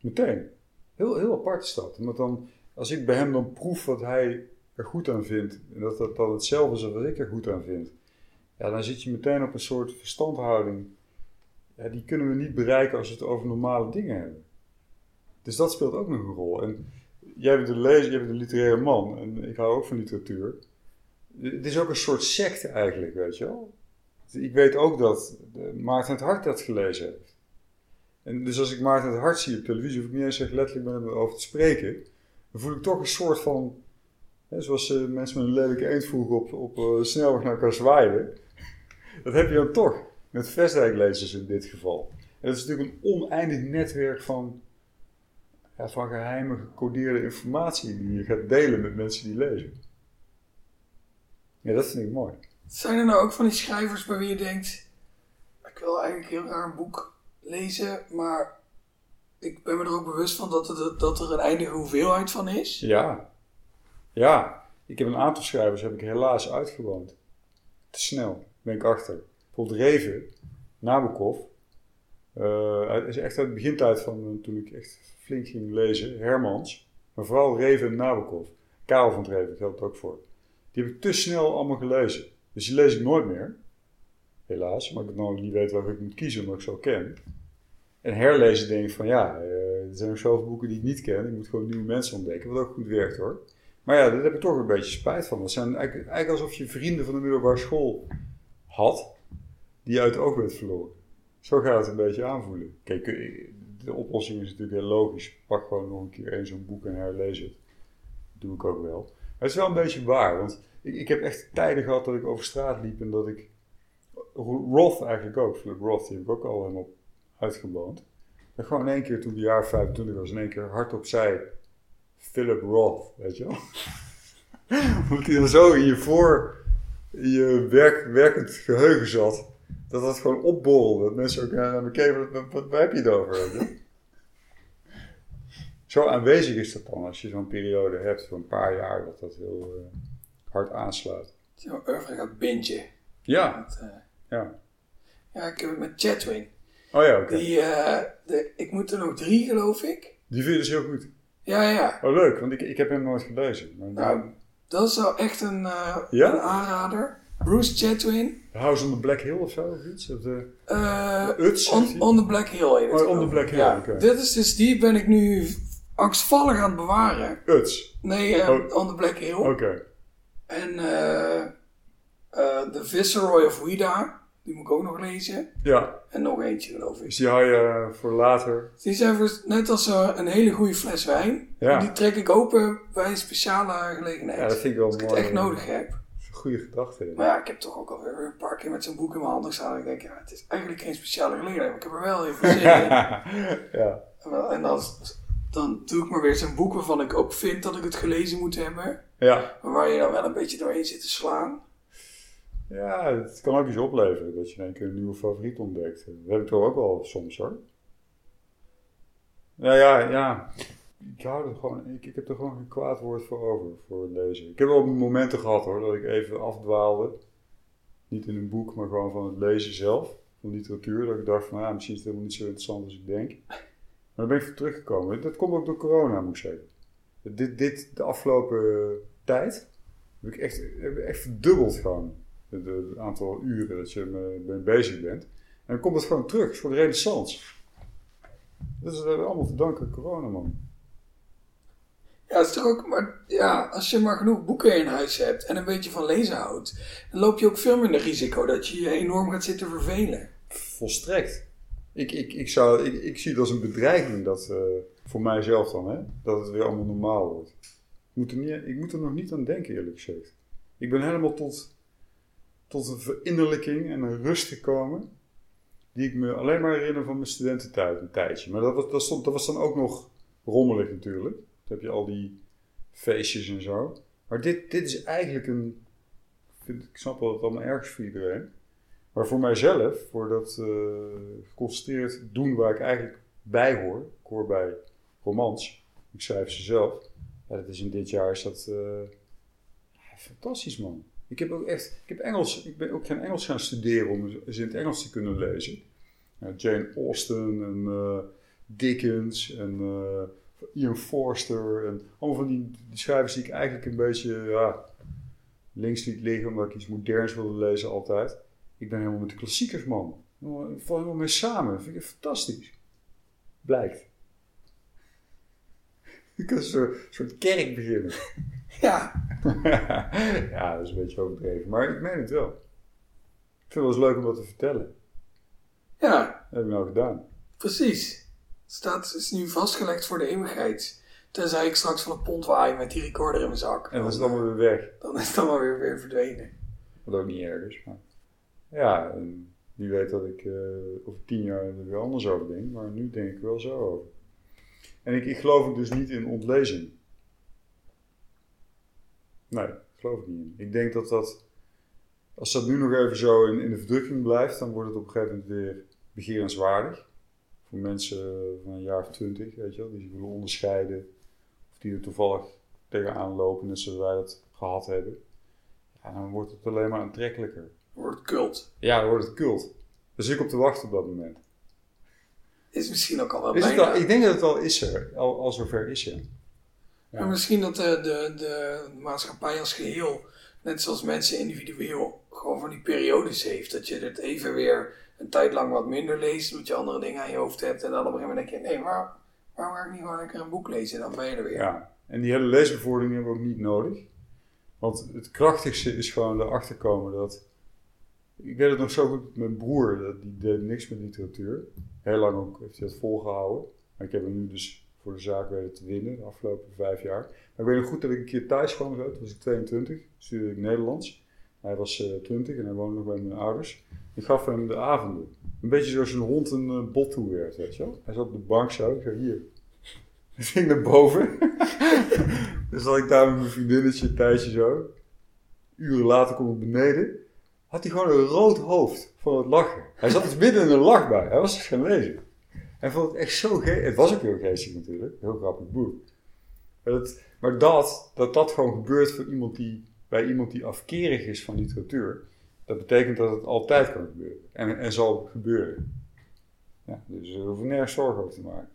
S2: meteen. Heel, heel apart is dat. Want dan, als ik bij hem dan proef wat hij er goed aan vindt, en dat dat dan hetzelfde is wat ik er goed aan vind, ja, dan zit je meteen op een soort verstandhouding. Die kunnen we niet bereiken als we het over normale dingen hebben. Dus dat speelt ook nog een rol. En jij bent een lezer, jij bent een literaire man, en ik hou ook van literatuur. Het is ook een soort secte eigenlijk, weet je wel. Ik weet ook dat Maarten het Hart dat gelezen heeft. En dus als ik Maarten het hart zie op televisie, hoef ik niet eens echt letterlijk met hem over te spreken. Dan voel ik toch een soort van, hè, zoals uh, mensen met een lelijke eendvoeg op, op uh, snelweg naar elkaar zwaaien. Dat heb je dan toch, met Vestdijklezers in dit geval. En dat is natuurlijk een oneindig netwerk van, ja, van geheime gecodeerde informatie die je gaat delen met mensen die lezen. Ja, dat vind ik mooi.
S1: Zijn er nou ook van die schrijvers bij wie je denkt, ik wil eigenlijk heel graag een boek lezen, maar ik ben me er ook bewust van dat er, dat er een eindige hoeveelheid van is.
S2: Ja, ja. Ik heb een aantal schrijvers heb ik helaas uitgewoond. Te snel, ben ik achter. Bijvoorbeeld Reven, Nabokov. Het is echt uit het begintijd van uh, toen ik echt flink ging lezen. Hermans. Maar vooral Reven en Nabokov. Karel van Reven geldt ook voor. Die heb ik te snel allemaal gelezen. Dus die lees ik nooit meer. Helaas, maar ik nou niet weet welke ik moet kiezen omdat ik zo ken. En herlezen denk van ja, uh, er zijn nog zoveel boeken die ik niet ken. Ik moet gewoon nieuwe mensen ontdekken, wat ook goed werkt hoor. Maar ja, daar heb ik toch een beetje spijt van. Dat zijn eigenlijk, eigenlijk alsof je vrienden van de middelbare school had, die je uit het oog bent verloren. Zo gaat het een beetje aanvoelen. Kijk, de oplossing is natuurlijk heel logisch. Pak gewoon nog een keer één zo'n boek en herlees het. Dat doe ik ook wel. Maar het is wel een beetje waar, want ik, ik heb echt tijden gehad dat ik over straat liep en dat ik... Roth eigenlijk ook, Philip Roth, die heb ik ook al helemaal uitgeboond. En gewoon in één keer toen de jaar 25 was, in één keer hardop zei Philip Roth, weet je wel. Omdat hij dan zo in je voor, in je werk, werkend geheugen zat, dat dat gewoon opborrelde. Dat mensen ook naar me keken, wat, heb je het over, weet je? Zo aanwezig is dat dan als je zo'n periode hebt van een paar jaar dat dat heel uh, hard aanslaat.
S1: Zo oeuvre gaat bintje.
S2: Ja.
S1: Dat, uh,
S2: ja.
S1: Ja, ik heb het met Chatwin.
S2: Oh ja, oké.
S1: Die, uh, de, ik moet er nog drie, geloof ik.
S2: Die vind je dus heel goed.
S1: Ja, ja.
S2: Oh, leuk, want ik, ik heb hem nooit gelezen. Maar
S1: Nou, dat is wel echt een, uh,
S2: Ja?
S1: een aanrader. Bruce Chatwin.
S2: House on the Black Hill of zo, of iets? Of de,
S1: Uh,
S2: Uts?
S1: on, on the Black Hill
S2: Oh, On the. Black Hill,
S1: Ja,
S2: oké.
S1: dit is dus, die ben ik nu angstvallig aan het bewaren.
S2: Uts.
S1: Nee, eh,
S2: Oh.
S1: On the Black Hill.
S2: Oké.
S1: En eh eh The Viceroy of Ouida, die moet ik ook nog lezen.
S2: Ja,
S1: En nog eentje geloof ik.
S2: dus die hou je eh, voor later.
S1: Die zijn voor, net als eh, een hele goede fles wijn.
S2: Ja.
S1: Die trek ik open bij een speciale gelegenheid.
S2: Ja, dat vind ik wel
S1: Als ik het
S2: mooi.
S1: echt nodig heb.
S2: Dat is een goede gedachte.
S1: Maar ja, ik heb toch ook alweer een paar keer met zo'n boek in mijn handen staan. En ik denk, ja, het is eigenlijk geen speciale gelegenheid, maar ik heb er wel even zin in.
S2: ja.
S1: En wel- En dan, dan doe ik maar weer zo'n boek waarvan ik ook vind dat ik het gelezen moet hebben.
S2: Ja.
S1: Maar waar je dan wel een beetje doorheen zit te slaan.
S2: Ja, het kan ook iets opleveren dat je in één keer een nieuwe favoriet ontdekt. Dat heb ik toch ook wel soms hoor. Nou ja, ja. Ik hou er gewoon, ik, heb er gewoon geen kwaad woord voor over, voor lezen. Ik heb wel momenten gehad hoor, dat ik even afdwaalde. Niet in een boek, maar gewoon van het lezen zelf, van literatuur. Dat ik dacht van, ja, misschien is het helemaal niet zo interessant als ik denk. Maar dan ben ik teruggekomen. Dat komt ook door corona, moet ik zeggen. Dit, dit de afgelopen tijd, ik echt, heb ik echt verdubbeld gewoon. Het aantal uren dat je mee bezig bent. En dan komt het gewoon terug, voor de renaissance. Dat is allemaal te danken aan corona, man.
S1: Ja, is toch ook, maar ja, als je maar genoeg boeken in huis hebt en een beetje van lezen houdt, dan loop je ook veel minder risico dat je je enorm gaat zitten vervelen.
S2: Volstrekt. Ik, ik, ik, zou, ik, ik zie het als een bedreiging dat, eh, voor mijzelf dan, hè, dat het weer allemaal normaal wordt. Ik moet, er niet, ik moet er nog niet aan denken, eerlijk gezegd. Ik ben helemaal tot, tot een verinnerlijking en een rust gekomen, die ik me alleen maar herinner van mijn studententijd een tijdje. Maar dat was, dat, stond, dat was dan ook nog rommelig natuurlijk. Dan heb je al die feestjes en zo. Maar dit, dit is eigenlijk een, vind, ik snap wel dat het allemaal erg is voor iedereen. Maar voor mijzelf, voor dat eh geconcentreerd doen waar ik eigenlijk bij hoor, ik hoor bij romans, ik schrijf ze zelf. Dat is in dit jaar is dat eh, fantastisch man. Ik heb ook echt, ik heb Engels, ik ben ook geen Engels gaan studeren om ze in het Engels te kunnen lezen. Ja, Jane Austen en eh, Dickens en eh, Ian Forster en allemaal van die, schrijvers die ik eigenlijk een beetje ja, links liet liggen omdat ik iets moderns wilde lezen altijd. Ik ben helemaal met de klassiekers, man. Ik val helemaal mee samen. Vind ik fantastisch. Blijkt. Ik kan een soort kerk beginnen.
S1: Ja,
S2: ja, dat is een beetje overdreven. Maar ik meen het wel. Ik vind het wel eens leuk om dat te vertellen.
S1: ja,
S2: Dat heb ik nou gedaan.
S1: precies. Het staat, is nu vastgelegd voor de eeuwigheid. Tenzij ik straks van een pont waai met die recorder in mijn zak.
S2: En dan is het allemaal weer weg.
S1: Dan is het allemaal weer, weer verdwenen.
S2: Wat ook niet erg is. Maar... Ja, en wie weet dat ik eh, over tien jaar er weer anders over denk. Maar nu denk ik wel zo over. En ik, ik geloof ook dus niet in ontlezing. Nee, geloof ik niet in. Ik denk dat dat, als dat nu nog even zo in, in de verdrukking blijft, dan wordt het op een gegeven moment weer begerenswaardig. Voor mensen van een jaar of twintig, weet je wel, die zich willen onderscheiden. Of die er toevallig tegenaan lopen, net zoals wij dat gehad hebben, ja, dan wordt het alleen maar aantrekkelijker.
S1: Wordt het cult.
S2: Ja, dan wordt het cult. Daar zit ik op te wachten op dat moment.
S1: Is misschien ook al wel
S2: Is het
S1: bijna.
S2: al, ik denk dat het al is er, al, al zover is, ja. Ja.
S1: Maar misschien dat de, de, de maatschappij als geheel, net zoals mensen individueel, gewoon van die periodes heeft. Dat je het even weer een tijd lang wat minder leest, omdat je andere dingen aan je hoofd hebt. En dan op een gegeven moment denk je, nee, waar, waarom ga ik niet gewoon lekker een boek lezen? En dan ben je er weer.
S2: Ja, en die hele leesbevordering hebben we ook niet nodig. Want het krachtigste is gewoon erachter komen dat... Ik weet het nog zo goed, mijn broer, dat- die deed niks met literatuur. Heel lang ook heeft hij dat volgehouden. Maar ik heb hem nu dus voor de zaak weten te winnen, de afgelopen vijf jaar. Maar ik weet nog goed dat ik een keer thuis kwam, zo, toen was ik 22, studeerde ik Nederlands. Hij was eh 20 en hij woonde nog bij mijn ouders. Ik gaf hem de avonden. Een beetje zoals een hond een eh, bot toe werd, weet je. Hij zat op de bank zo, ik zei hier. Ik ging naar boven. dus zat ik daar met mijn vriendinnetje, Thijsje zo. Uren later kom ik beneden. Had hij gewoon een rood hoofd van het lachen. Hij zat dus midden in een lachbui. Hij was dus lezen. Hij vond het echt zo geestig. Het was ook heel geestig natuurlijk. Heel grappig boek. Maar dat, maar dat, dat dat gewoon gebeurt voor iemand die, bij iemand die afkerig is van literatuur. Dat betekent dat het altijd kan gebeuren. En, en zal gebeuren. Ja, dus we hoeven nergens zorgen over te maken.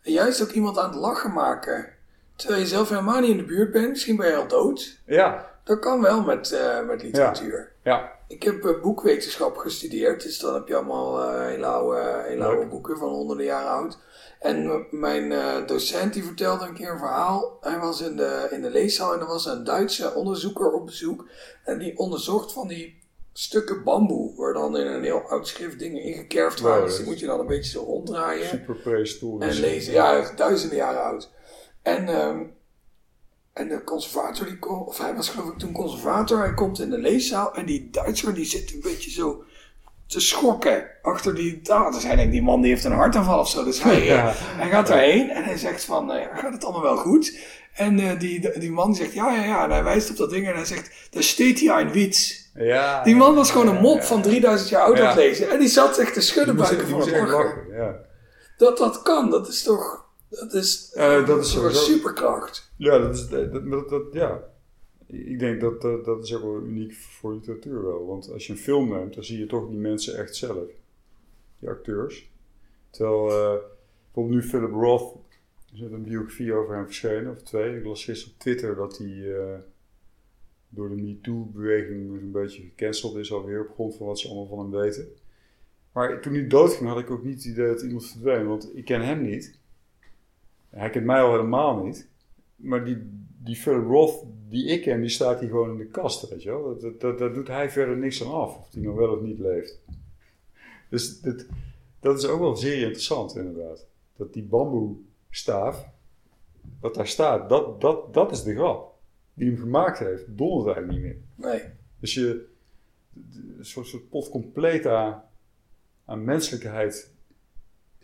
S1: En juist ook iemand aan het lachen maken. Terwijl je zelf helemaal niet in de buurt bent, misschien ben je al dood.
S2: Ja,
S1: Dat kan wel met, eh, met literatuur.
S2: ja.
S1: Ik heb eh, boekwetenschap gestudeerd, dus dan heb je allemaal eh hele, oude, hele oude boeken van honderden jaren oud. En mijn docent die vertelde een keer een verhaal. Hij was in de, in de leeszaal en er was een Duitse onderzoeker op bezoek. En die onderzocht van die stukken bamboe, waar dan in een heel oud schrift dingen ingekerfd waren.
S2: Wow,
S1: dus die moet je dan een beetje zo ronddraaien
S2: Super prehistorisch.
S1: en lezen. Ja, duizenden jaren oud. En, ehm, en de conservator, die kon, of hij was geloof ik toen conservator, hij komt in de leeszaal en die Duitser die zit een beetje zo te schokken achter die taal. Dus hij denkt, die man die heeft een hartaanval of zo. Dus hij, eh,
S2: Ja.
S1: hij gaat daarheen en hij zegt van, ja, gaat het allemaal wel goed? En eh, die, die man zegt, ja, ja, ja. En hij wijst op dat ding en hij zegt, daar steht hier een wiets.
S2: Ja,
S1: Die man was gewoon een mop van 3000 jaar oud aan het lezen. En die zat echt te schudden buiten
S2: die
S1: van het lachen. Dat dat kan, dat is toch... Dat is,
S2: Eh, dat is
S1: een superkracht.
S2: Ja, dat is, dat, dat, dat- ja. Ik denk dat dat, dat is ook wel uniek voor literatuur wel. Want als je een film neemt, dan zie je toch die mensen echt zelf. Die acteurs. Terwijl uh, bijvoorbeeld nu Philip Roth, er zit een biografie over hem verschenen, of twee. Ik las gisteren op Twitter dat hij uh, door de MeToo-beweging een beetje gecanceld is alweer op grond van wat ze allemaal van hem weten. Maar toen hij doodging had ik ook niet het idee dat iemand verdween, want ik ken hem niet. Hij kent mij al helemaal niet. Maar die, die Phil Roth die ik ken, die staat hier gewoon in de kast, weet je wel. Dat, dat, dat doet hij verder niks aan af, of die nou wel of niet leeft. Dus dat, dat is ook wel zeer interessant, inderdaad. Dat die bamboestaaf, wat daar staat, dat, dat, dat is de grap. Die hem gemaakt heeft, dondert eigenlijk niet meer.
S1: Nee.
S2: Dus je, een soort, soort pot compleet aan, aan menselijkheid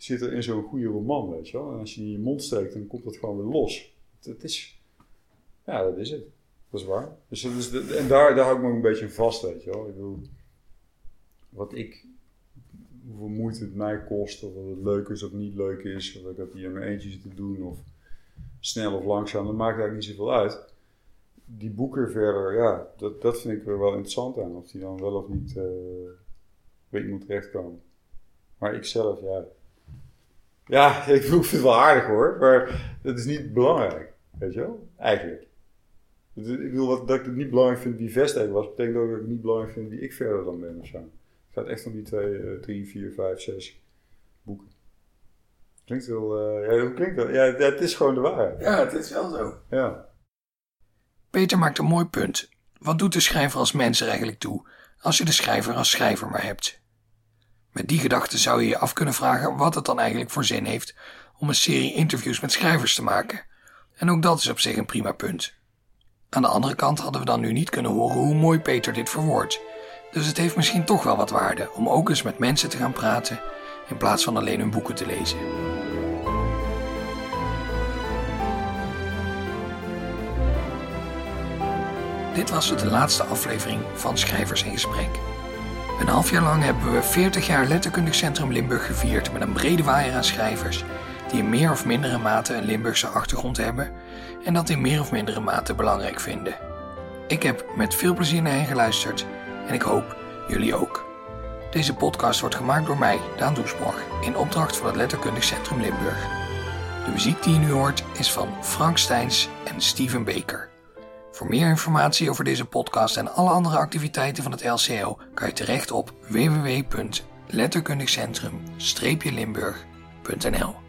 S2: zit er in zo'n goede roman, weet je wel. En als je die in je mond steekt, dan komt dat gewoon weer los. Het is, ja, dat is het. Dat is waar. Dus, dat is en daar, daar hou ik me ook een beetje vast, weet je wel. Ik bedoel, wat ik, hoeveel moeite het mij kost, of wat het leuk is of niet leuk is, of dat ik dat hier in mijn eentje zit te doen, of snel of langzaam, dat maakt eigenlijk niet zoveel uit. Die boeken verder, ja, dat, dat vind ik wel interessant aan. Of die dan wel of niet uh, bij iemand terechtkomen. Maar ik zelf, ja. Ja, ik vind het wel aardig hoor, maar dat is niet belangrijk. Weet je wel? Eigenlijk. Ik bedoel, wat, dat ik het niet belangrijk vind wie Vesteken was, betekent ook dat ik het niet belangrijk vind wie ik verder dan ben of zo. Het gaat echt om die twee, uh, drie, vier, vijf, zes boeken. Klinkt wel, uh, ja, hoe klinkt dat? Ja, het is gewoon de waarheid.
S1: Ja, het is wel zo.
S2: Ja.
S1: Peter maakt een mooi punt. Wat doet de schrijver als mens er eigenlijk toe, als je de schrijver als schrijver maar hebt? Met die gedachte zou je je af kunnen vragen wat het dan eigenlijk voor zin heeft om een serie interviews met schrijvers te maken. En ook dat is op zich een prima punt. Aan de andere kant hadden we dan nu niet kunnen horen hoe mooi Peter dit verwoordt. Dus het heeft misschien toch wel wat waarde om ook eens met mensen te gaan praten in plaats van alleen hun boeken te lezen. Dit was de laatste aflevering van Schrijvers in Gesprek. Een half jaar lang hebben we 40 jaar Letterkundig Centrum Limburg gevierd met een brede waaier aan schrijvers die in meer of mindere mate een Limburgse achtergrond hebben en dat in meer of mindere mate belangrijk vinden. Ik heb met veel plezier naar hen geluisterd en ik hoop jullie ook. Deze podcast wordt gemaakt door mij, Daan Doesborg, in opdracht van het Letterkundig Centrum Limburg. De muziek die je nu hoort is van Frank Steins en Steven Baker. Voor meer informatie over deze podcast en alle andere activiteiten van het LCO kan je terecht op www.letterkundigcentrum-limburg.nl